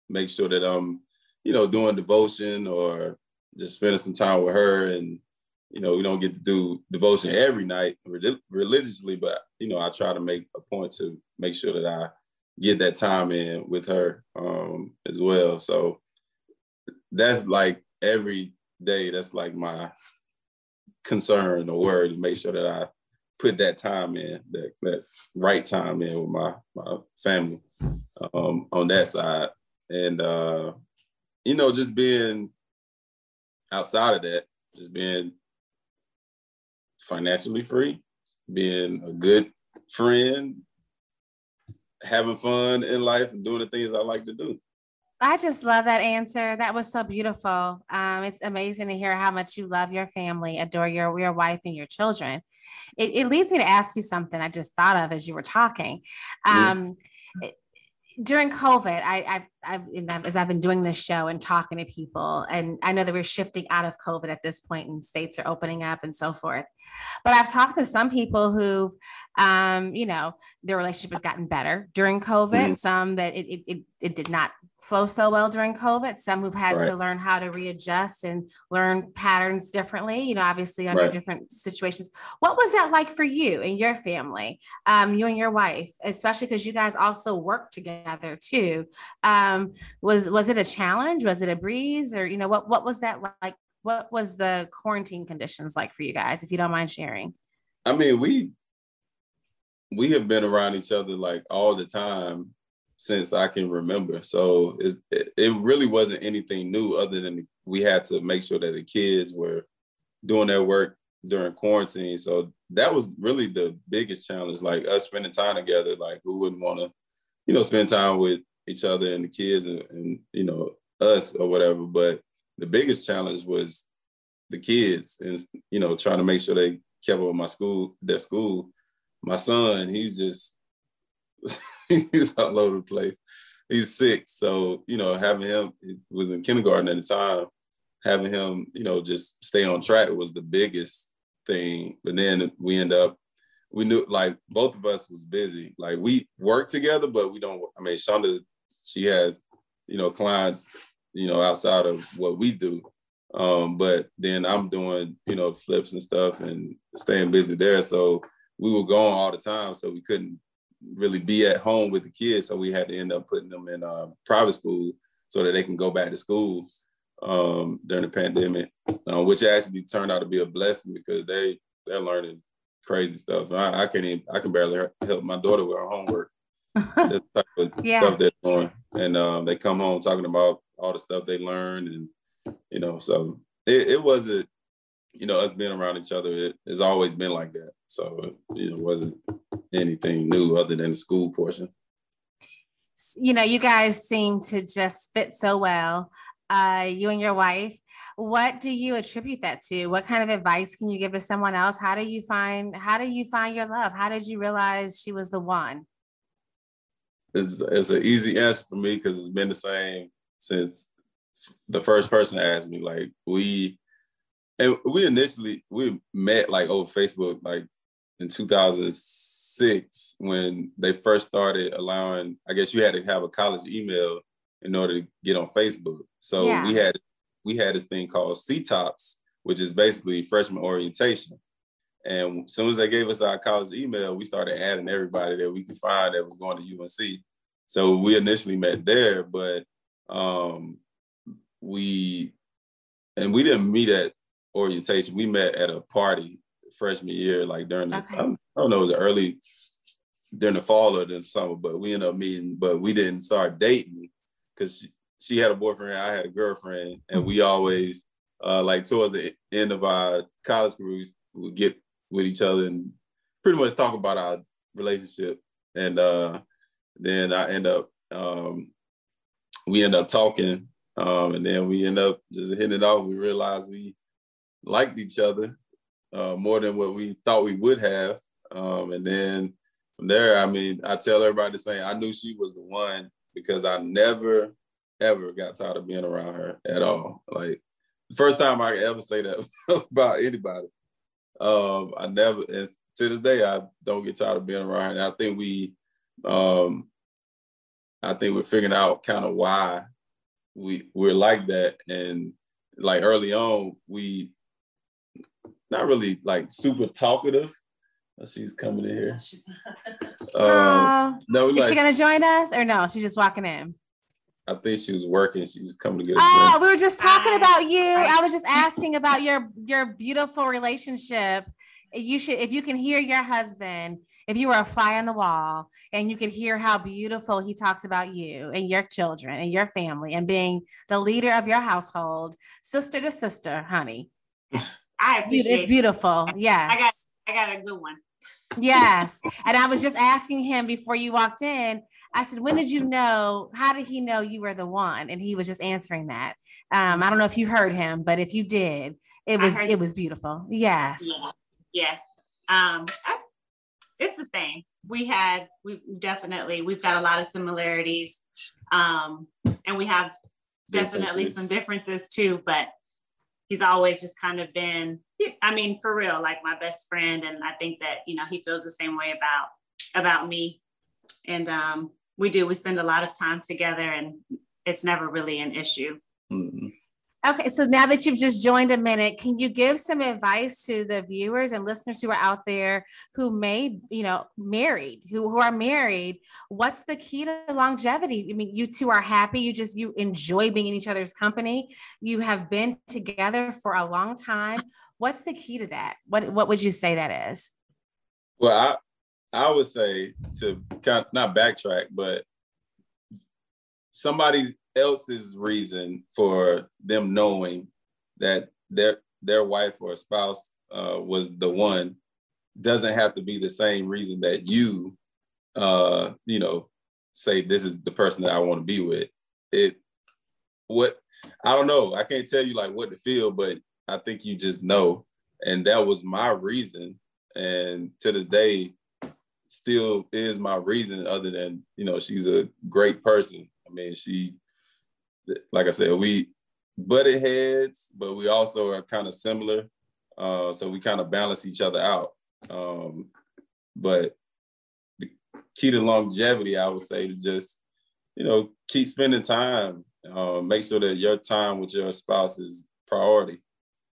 make sure that I'm, you know, doing devotion or just spending some time with her. And, you know, we don't get to do devotion every night religiously, but, you know, I try to make a point to make sure that I get that time in with her um, as well. So that's like every day, that's like my concern or worry to make sure that I put that time in, that, that right time in with my, my family um, on that side. And, uh, you know, just being outside of that, just being financially free, being a good friend, having fun in life and doing the things I like to do. I just love that answer. That was so beautiful. Um, it's amazing to hear how much you love your family, adore your your wife and your children. It, it leads me to ask you something I just thought of as you were talking. Um. During COVID, I, I, I've, as I've been doing this show and talking to people, and I know that we're shifting out of COVID at this point, and states are opening up and so forth. But I've talked to some people who, um, you know, their relationship has gotten better during COVID. Mm-hmm. Some that it, it, it, it did not flow so well during COVID. Some who've had right. to learn how to readjust and learn patterns differently, you know, obviously under right. different situations. What was that like for you and your family, um, you and your wife, especially because you guys also work together too? Um, was was it a challenge? Was it a breeze? Or, you know, what what was that like? What was the quarantine conditions like for you guys, if you don't mind sharing? I mean, we we have been around each other like all the time since I can remember. So it, it really wasn't anything new other than we had to make sure that the kids were doing their work during quarantine. So that was really the biggest challenge, like us spending time together. Like who wouldn't want to, you know, spend time with each other and the kids and, and, you know, us or whatever. But the biggest challenge was the kids and, you know, trying to make sure they kept up with my school, their school. My son, he's just he's all over the place. He's six, so you know, having him was in kindergarten at the time. Having him, you know, just stay on track was the biggest thing. But then we end up, we knew like both of us was busy. Like we work together, but we don't. I mean, Shonda, she has, you know, clients, you know, outside of what we do. Um, but then I'm doing, you know, flips and stuff and staying busy there. So we were going all the time, so we couldn't really be at home with the kids. So we had to end up putting them in uh, private school so that they can go back to school um, during the pandemic, uh, which actually turned out to be a blessing because they they're learning crazy stuff. I, I can't even I can barely help my daughter with her homework. this type of yeah. stuff they're doing, and um, they come home talking about all the stuff they learned, and you know, so it, it wasn't, you know, us being around each other. It has always been like that. So you know, it wasn't anything new other than the school portion. You know, you guys seem to just fit so well. Uh, you and your wife. What do you attribute that to? What kind of advice can you give to someone else? How do you find how do you find your love? How did you realize she was the one? It's, it's an easy answer for me because it's been the same since the first person asked me. Like we and we initially we met like over Facebook like in 2006 when they first started allowing. I guess you had to have a college email in order to get on Facebook. So yeah. we had we had this thing called C-Tops, which is basically freshman orientation. And as soon as they gave us our college email, we started adding everybody that we could find that was going to UNC. So we initially met there, but um, we and we didn't meet at orientation. We met at a party freshman year, like during the okay. I, don't, I don't know, it was early during the fall or the summer, but we ended up meeting, but we didn't start dating because she, she, had a boyfriend, I had a girlfriend, and we always uh, like towards the end of our college we would get with each other and pretty much talk about our relationship. And uh, then I end up um, we end up talking, um, and then we end up just hitting it off. We realize we liked each other uh, more than what we thought we would have, um, and then from there, I mean, I tell everybody the same. I knew she was the one because I never ever got tired of being around her at all. Like the first time I ever say that about anybody. Um, I never, and to this day, I don't get tired of being around her. And I think we um, I think we're figuring out kind of why we we're like that. And like early on, we not really like super talkative. Oh, she's coming in here. um, no, is like, she gonna join us or no? She's just walking in. I think she was working. She's just coming to get. Oh, drink. we were just talking about you. I was just asking about your your beautiful relationship you should if you can hear your husband if you were a fly on the wall and you could hear how beautiful he talks about you and your children and your family and being the leader of your household sister to sister honey i appreciate it's beautiful. Yes i got i got a good one. Yes. And i was just asking him before you walked in i said when did you know how did he know you were the one? And he was just answering that. Um, i don't know if you heard him but if you did it was it was beautiful. Yes. Yeah. Yes. Um, I, it's the same. We had, we definitely, we've got a lot of similarities. Um, and we have definitely some differences too, but he's always just kind of been, I mean, for real, like my best friend. And I think that, you know, he feels the same way about, about me. And um, we do, we spend a lot of time together and it's never really an issue. Mm-hmm. Okay, so now that you've just joined a minute, can you give some advice to the viewers and listeners who are out there who may, you know, married, who, who are married? What's the key to longevity? I mean, you two are happy, you just you enjoy being in each other's company. You have been together for a long time. What's the key to that? What what would you say that is? Well, I I would say to kind of not backtrack, but somebody's else's reason for them knowing that their their wife or spouse uh, was the one doesn't have to be the same reason that you uh, you know say this is the person that I want to be with. It what I don't know. I can't tell you like what to feel, but I think you just know. And that was my reason. And to this day, still is my reason, other than, you know, she's a great person. I mean, she like I said, we butted heads, but we also are kind of similar. Uh, so we kind of balance each other out. Um, but the key to longevity, I would say, is just, you know, keep spending time. Uh, make sure that your time with your spouse is priority.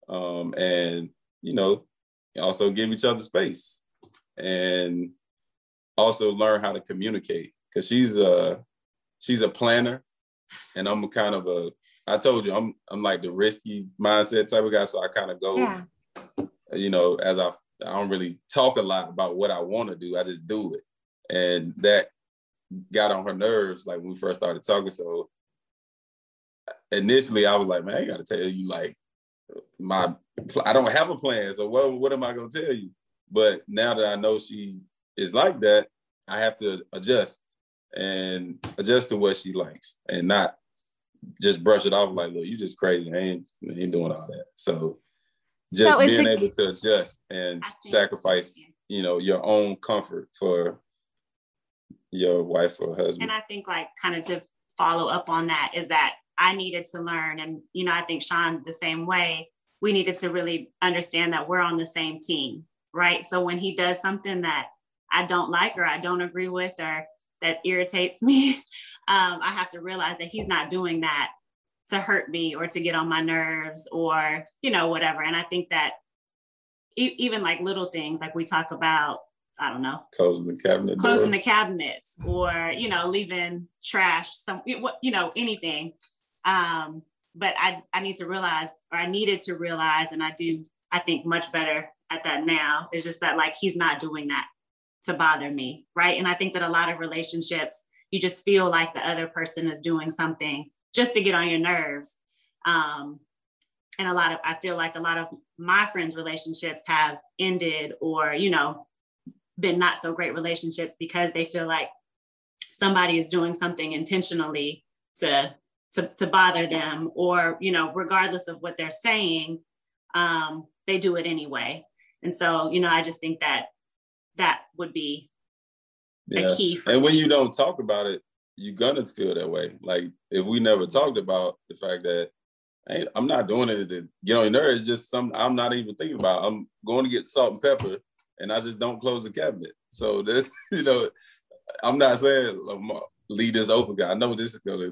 Um, and, you know, also give each other space and also learn how to communicate because she's a she's a planner and I'm kind of a I told you I'm I'm like the risky mindset type of guy, so I kind of go, yeah. you know, as I I don't really talk a lot about what I want to do. I just do it. And that got on her nerves like when we first started talking. So initially I was like, man, I gotta tell you like my I don't have a plan. So what what am I gonna tell you? But now that I know she is like that, I have to adjust and adjust to what she likes and not just brush it off like, look, you just crazy. I ain't, I ain't doing all that. So just so being the, able to adjust and sacrifice, you know, your own comfort for your wife or husband. And I think like kind of to follow up on that is that I needed to learn, and you know, I think Shaun the same way. We needed to really understand that we're on the same team, right? So when he does something that I don't like or I don't agree with or that irritates me, um, I have to realize that he's not doing that to hurt me or to get on my nerves or you know whatever. And I think that e- even like little things, like we talk about I don't know, closing the cabinet, closing doors. the cabinets, or you know, leaving trash, some you know, anything. Um, but I I need to realize, or I needed to realize, and I do, I think much better at that now. It's just that like he's not doing that to bother me, right? And I think that a lot of relationships, you just feel like the other person is doing something just to get on your nerves. Um, and a lot of I feel like a lot of my friends' relationships have ended, or you know, been not so great relationships because they feel like somebody is doing something intentionally to to, to bother them or you know regardless of what they're saying um, they do it anyway and so you know i just think that that would be yeah. a key and when you don't talk about it you're gonna feel that way like if we never talked about the fact that hey, i'm not doing it to get on your nerves it's just some i'm not even thinking about i'm going to get salt and pepper and I just don't close the cabinet. So this, you know, I'm not saying leave this open. Guy, I know this is gonna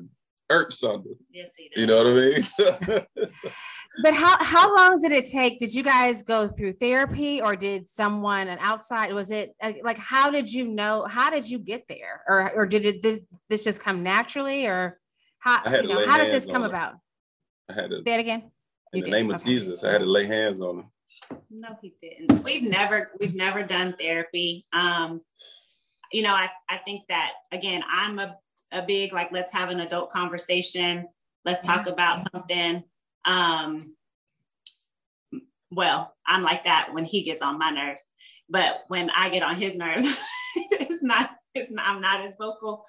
hurt something. Yes, he does. You know what I mean? but how how long did it take? Did you guys go through therapy, or did someone an outside? Was it like how did you know? How did you get there, or or did it did this just come naturally, or how you know how did this come about? I had to say it again. In you the did. name of okay. Jesus, I had to lay hands on him. No, he didn't. We've never we've never done therapy. Um, you know, I, I think that again, I'm a, a big like let's have an adult conversation. Let's talk about something. Um, well, I'm like that when he gets on my nerves, but when I get on his nerves, it's not it's not I'm not as vocal.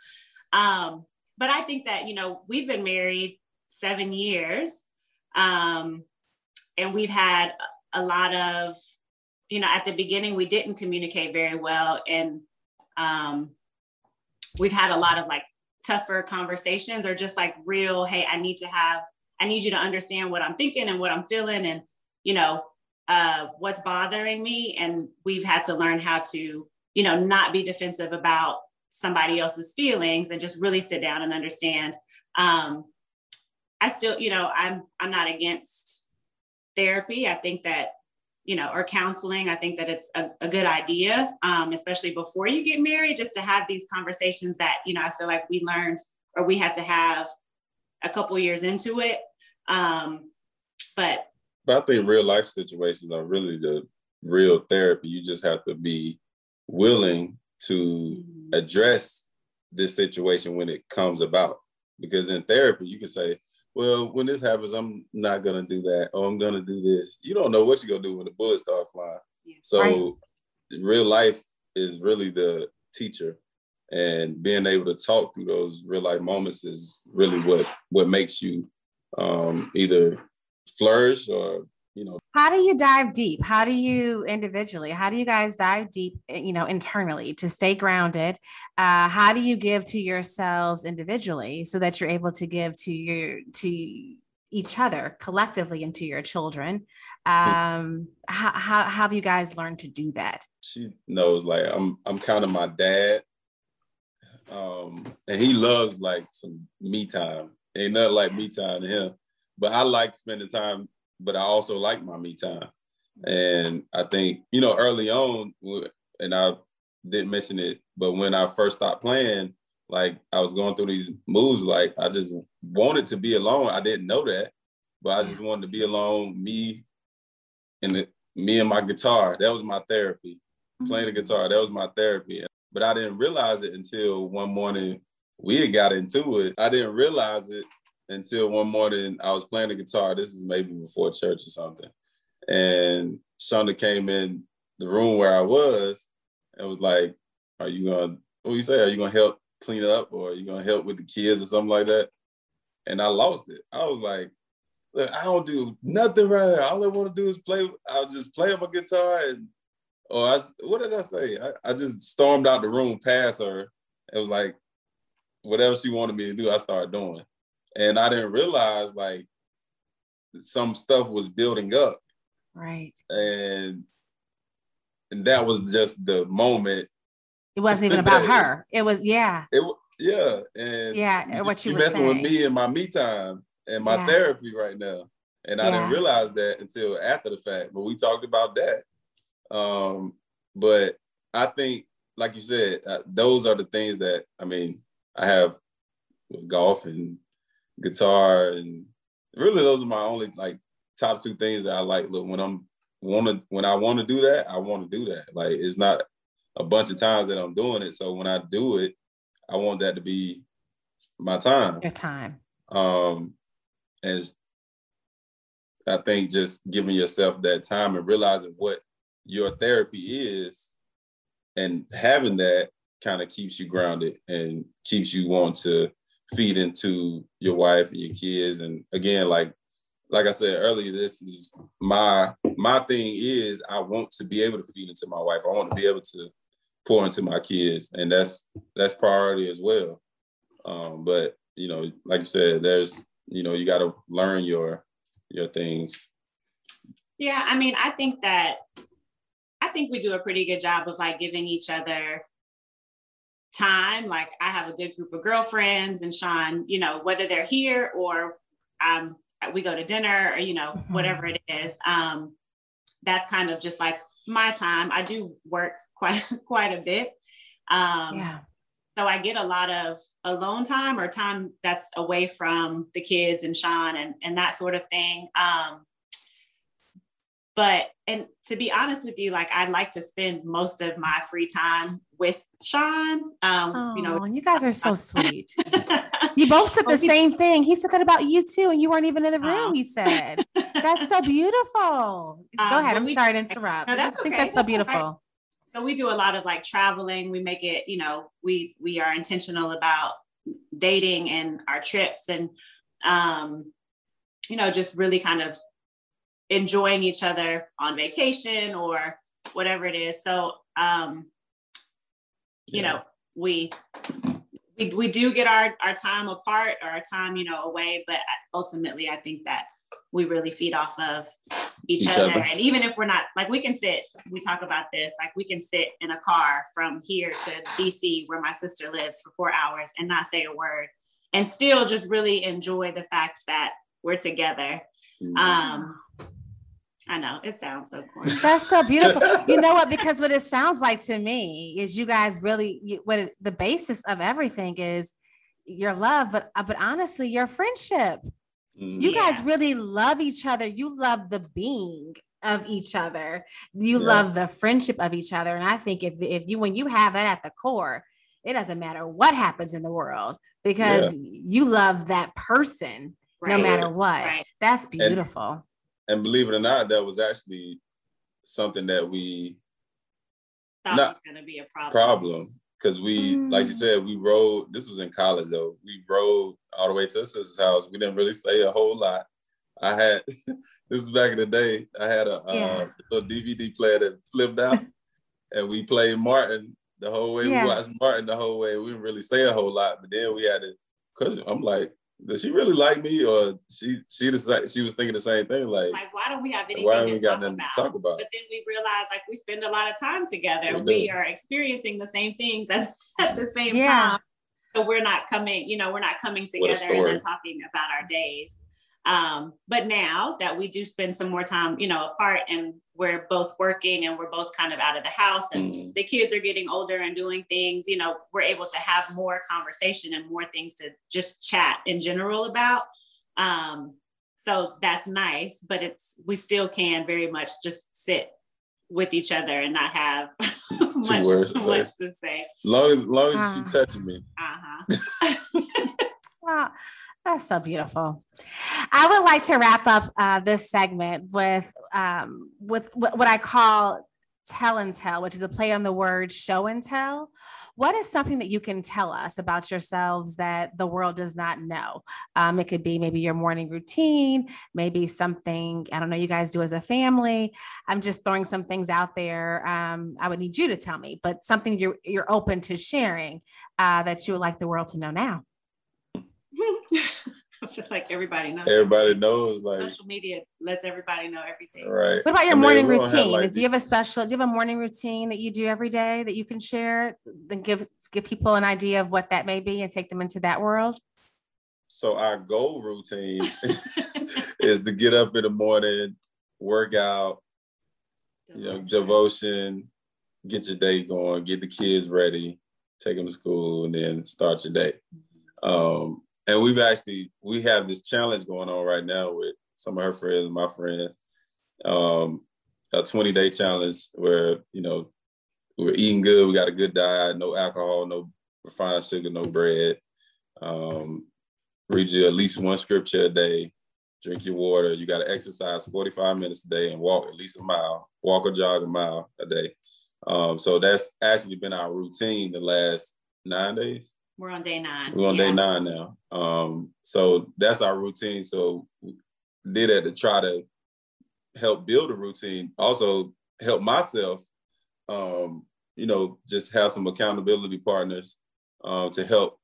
Um, but I think that you know we've been married seven years, um, and we've had a lot of, you know, at the beginning, we didn't communicate very well. And um, we've had a lot of like tougher conversations or just like real, hey, I need to have, I need you to understand what I'm thinking and what I'm feeling and, you know, uh, what's bothering me. And we've had to learn how to, you know, not be defensive about somebody else's feelings and just really sit down and understand. Um, I still, you know, I'm I'm not against therapy. I think that, you know, or counseling, I think that it's a, a good idea, um, especially before you get married, just to have these conversations that, you know, I feel like we learned or we had to have a couple years into it. Um, but but I think real life situations are really the real therapy. You just have to be willing to mm-hmm. address this situation when it comes about. Because in therapy, you can say, well, when this happens, I'm not gonna do that, or I'm gonna do this. You don't know what you're gonna do when the bullets start flying. Yeah. So right. real life is really the teacher. And being able to talk through those real life moments is really what what makes you um, either flourish or you know. How do you dive deep? How do you individually how do you guys dive deep eh, you know internally to stay grounded? Uh, how do you give to yourselves individually so that you're able to give to your to each other collectively and to your children? Um how, how, how have you guys learned to do that? She knows like i'm i'm kind of my dad um and he loves like some me time. Ain't nothing like me time to him but i like spending time but I also like my me time. And I think, you know, early on, and I didn't mention it, but when I first stopped playing, like I was going through these moves, like I just wanted to be alone. I didn't know that, but I just wanted to be alone, me and the me and my guitar. That was my therapy. Mm-hmm. Playing the guitar, that was my therapy. But I didn't realize it until one morning we had got into it. I didn't realize it until one morning I was playing the guitar. This is maybe before church or something. And Shonda came in the room where I was and was like, Are you gonna what you say? Are you gonna help clean up or are you gonna help with the kids or something like that? And I lost it. I was like, look, I don't do nothing right here. All I want to do is play. I'll just play my guitar and or I what did I say? I, I just stormed out the room past her. It was like whatever she wanted me to do, I started doing. And I didn't realize like some stuff was building up. Right. And and that was just the moment. It wasn't even about her. It was yeah. It yeah. And yeah, what you, you messing saying. with me in my me time and my yeah. therapy right now. And I yeah. didn't realize that until after the fact. But we talked about that. Um, but I think, like you said, uh, those are the things that I mean. I have golf and guitar, and really those are my only like top two things that I like. Look, when I'm want to when I want to do that, I want to do that. Like it's not a bunch of times that I'm doing it. So when I do it, I want that to be my time. Your time. Um, and I think just giving yourself that time and realizing what your therapy is and having that kind of keeps you grounded and keeps you want to feed into your wife and your kids. And again, like like I said earlier, this is my my thing is I want to be able to feed into my wife. I want to be able to pour into my kids, and that's that's priority as well. Um, but you know, like you said, there's you know you got to learn your your things. Yeah, I mean, I think that I think we do a pretty good job of like giving each other time. Like I have a good group of girlfriends, and Shaun, you know, whether they're here or um, we go to dinner or you know mm-hmm. whatever it is. Um, that's kind of just like my time. I do work quite quite a bit. Um, yeah. So I get a lot of alone time or time that's away from the kids and Shaun and, and that sort of thing. Um, but and to be honest with you, like I'd like to spend most of my free time with Shaun. Um, oh, you know, you guys are so sweet. you both said the same thing. He said that about you too, and you weren't even in the room. he said, "That's so beautiful." Go um, ahead. I'm we, sorry to interrupt. No, that's I think okay. that's so beautiful. Right. So we do a lot of like traveling. We make it, you know, we we are intentional about dating and our trips, and um, you know, just really kind of enjoying each other on vacation or whatever it is. So um, you yeah. know, we we, we do get our, our time apart or our time, you know, away, but ultimately I think that we really feed off of each, each other. other. And even if we're not like we can sit, we talk about this, like we can sit in a car from here to DC where my sister lives for four hours and not say a word and still just really enjoy the fact that we're together. Mm-hmm. Um, I know it sounds so corny. That's so beautiful. you know what? Because what it sounds like to me is you guys really what it, the basis of everything is your love, but uh, but honestly, your friendship. Mm. You yeah. guys really love each other. You love the being of each other. You yeah. love the friendship of each other. And I think if if you when you have that at the core, it doesn't matter what happens in the world because yeah. you love that person right. no matter what. Right. That's beautiful. And- and believe it or not, that was actually something that we thought not, was going to be a problem. Problem because we, mm. like you said, we rode. This was in college though. We rode all the way to the sister's house. We didn't really say a whole lot. I had this is back in the day. I had a, yeah. uh, little DVD player that flipped out, and we played Martin the whole way. Yeah. We watched Martin the whole way. We didn't really say a whole lot, but then we had to. Cause I'm like, does she really like me or she she decided she was thinking the same thing like like why don't we have anything why to, we talk about? to talk about? But then we realize like we spend a lot of time together. We, we are experiencing the same things at, at the same yeah. time. So we're not coming you know we're not coming together and then talking about our days um, but now that we do spend some more time you know apart and we're both working and we're both kind of out of the house and mm. the kids are getting older and doing things you know we're able to have more conversation and more things to just chat in general about um, so that's nice, but it's we still can very much just sit with each other and not have much, words to much say. to say. Long as long as uh, she touching me. Uh-huh. well, that's so beautiful. I would like to wrap up uh, this segment with um, with what I call tell and tell, which is a play on the word show and tell. What is something that you can tell us about yourselves that the world does not know? Um, it could be maybe your morning routine, maybe something, I don't know, you guys do as a family. I'm just throwing some things out there. Um, I would need you to tell me, but something you're, you're open to sharing uh, that you would like the world to know now. Just like everybody knows. Everybody knows. Like social media lets everybody know everything. Right. What about your I morning routine? Like do you have a special? Do you have a morning routine that you do every day that you can share? Then give give people an idea of what that may be and take them into that world. So our goal routine is to get up in the morning, work out, you know, devotion, get your day going, get the kids ready, take them to school, and then start your day. Mm-hmm. Um, and we've actually we have this challenge going on right now with some of her friends and my friends. Um, a 20 day challenge where you know we're eating good we got a good diet no alcohol no refined sugar no bread. Um, read you at least one scripture a day. Drink your water. You got to exercise 45 minutes a day and walk at least a mile. Walk or jog a mile a day. Um, so that's actually been our routine the last nine days we're on day nine. We're on yeah. day nine now. Um, so that's our routine. So did that to try to help build a routine. Also help myself, um, you know, just have some accountability partners uh, to help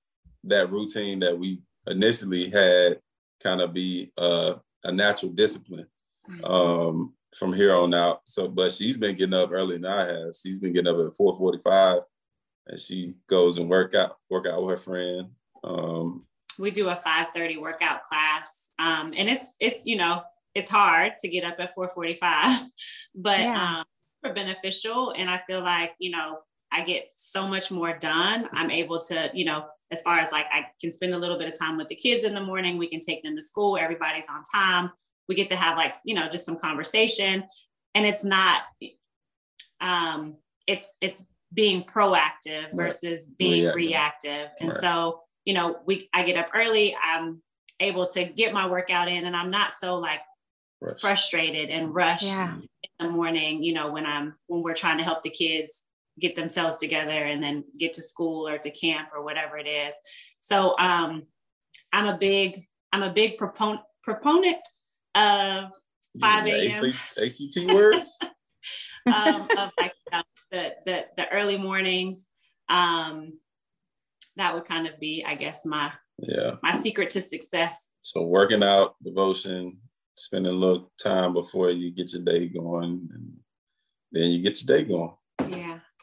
that routine that we initially had kind of be uh, a natural discipline mm-hmm. um, from here on out. So, but she's been getting up earlier than I have. She's been getting up at 4:45 and she goes and work out work out with her friend. Um, we do a 5:30 workout class, um, and it's it's you know it's hard to get up at 4:45, but yeah. um, beneficial. And I feel like you know I get so much more done. I'm able to you know as far as like I can spend a little bit of time with the kids in the morning. We can take them to school. Everybody's on time. We get to have like you know just some conversation, and it's not um it's it's being proactive versus being reactive. reactive. And right. so, you know, we I get up early, I'm able to get my workout in and I'm not so like Rush. frustrated and rushed yeah. in the morning, you know, when I'm when we're trying to help the kids get themselves together and then get to school or to camp or whatever it is. So um I'm a big I'm a big proponent proponent of 5 a.m. ACT words. um, of like the the, the early mornings. Um, that would kind of be, I guess, my yeah my secret to success. So working out, devotion, spending a little time before you get your day going, and then you get your day going.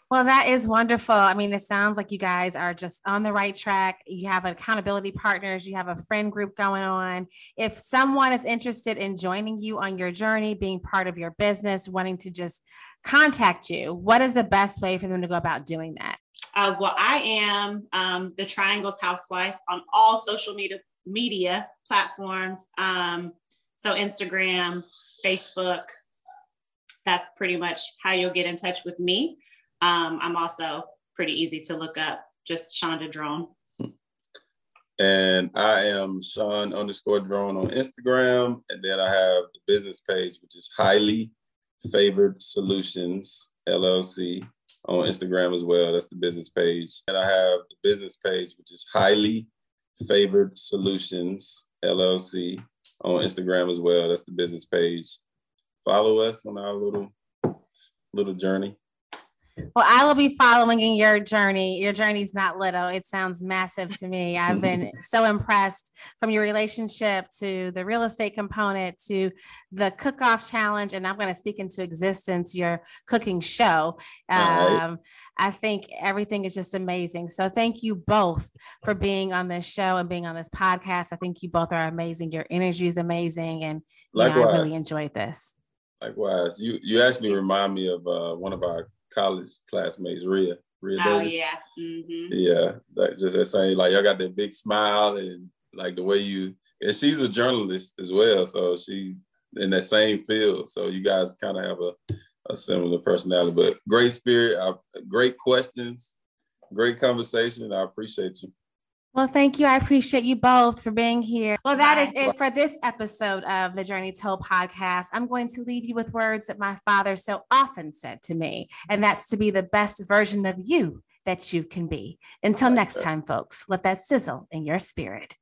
Well, that is wonderful. I mean, it sounds like you guys are just on the right track. You have accountability partners, you have a friend group going on. If someone is interested in joining you on your journey, being part of your business, wanting to just contact you, what is the best way for them to go about doing that? Uh, well, I am um, the Triangles Housewife on all social media media platforms. Um, so Instagram, Facebook. That's pretty much how you'll get in touch with me. Um, I'm also pretty easy to look up, just Shonda Draughn. And I am Sean underscore Draughn on Instagram. And then I have the business page, which is highly Favored Solutions LLC on Instagram as well. That's the business page. And I have the business page, which is Highly Favored Solutions LLC on Instagram as well. That's the business page. Follow us on our little little journey. Well, I will be following in your journey. Your journey's not little. It sounds massive to me. I've been so impressed from your relationship to the real estate component to the cook off challenge. And I'm going to speak into existence your cooking show. Um, I think everything is just amazing. So thank you both for being on this show and being on this podcast. I think you both are amazing. Your energy is amazing. And know, I really enjoyed this. Likewise. You you actually remind me of uh, one of our college classmates, Rhea. Rhea oh Davis. yeah. Mm-hmm. Yeah. Like just that same like y'all got that big smile and like the way you and she's a journalist as well, so she's in that same field. So you guys kind of have a, a similar personality, but great spirit, uh, great questions, great conversation. I appreciate you. Well, thank you. I appreciate you both for being here. Well, that is it for this episode of the Journey Told podcast. I'm going to leave you with words that my father so often said to me, and that's to be the best version of you that you can be. Until next time, folks, let that sizzle in your spirit.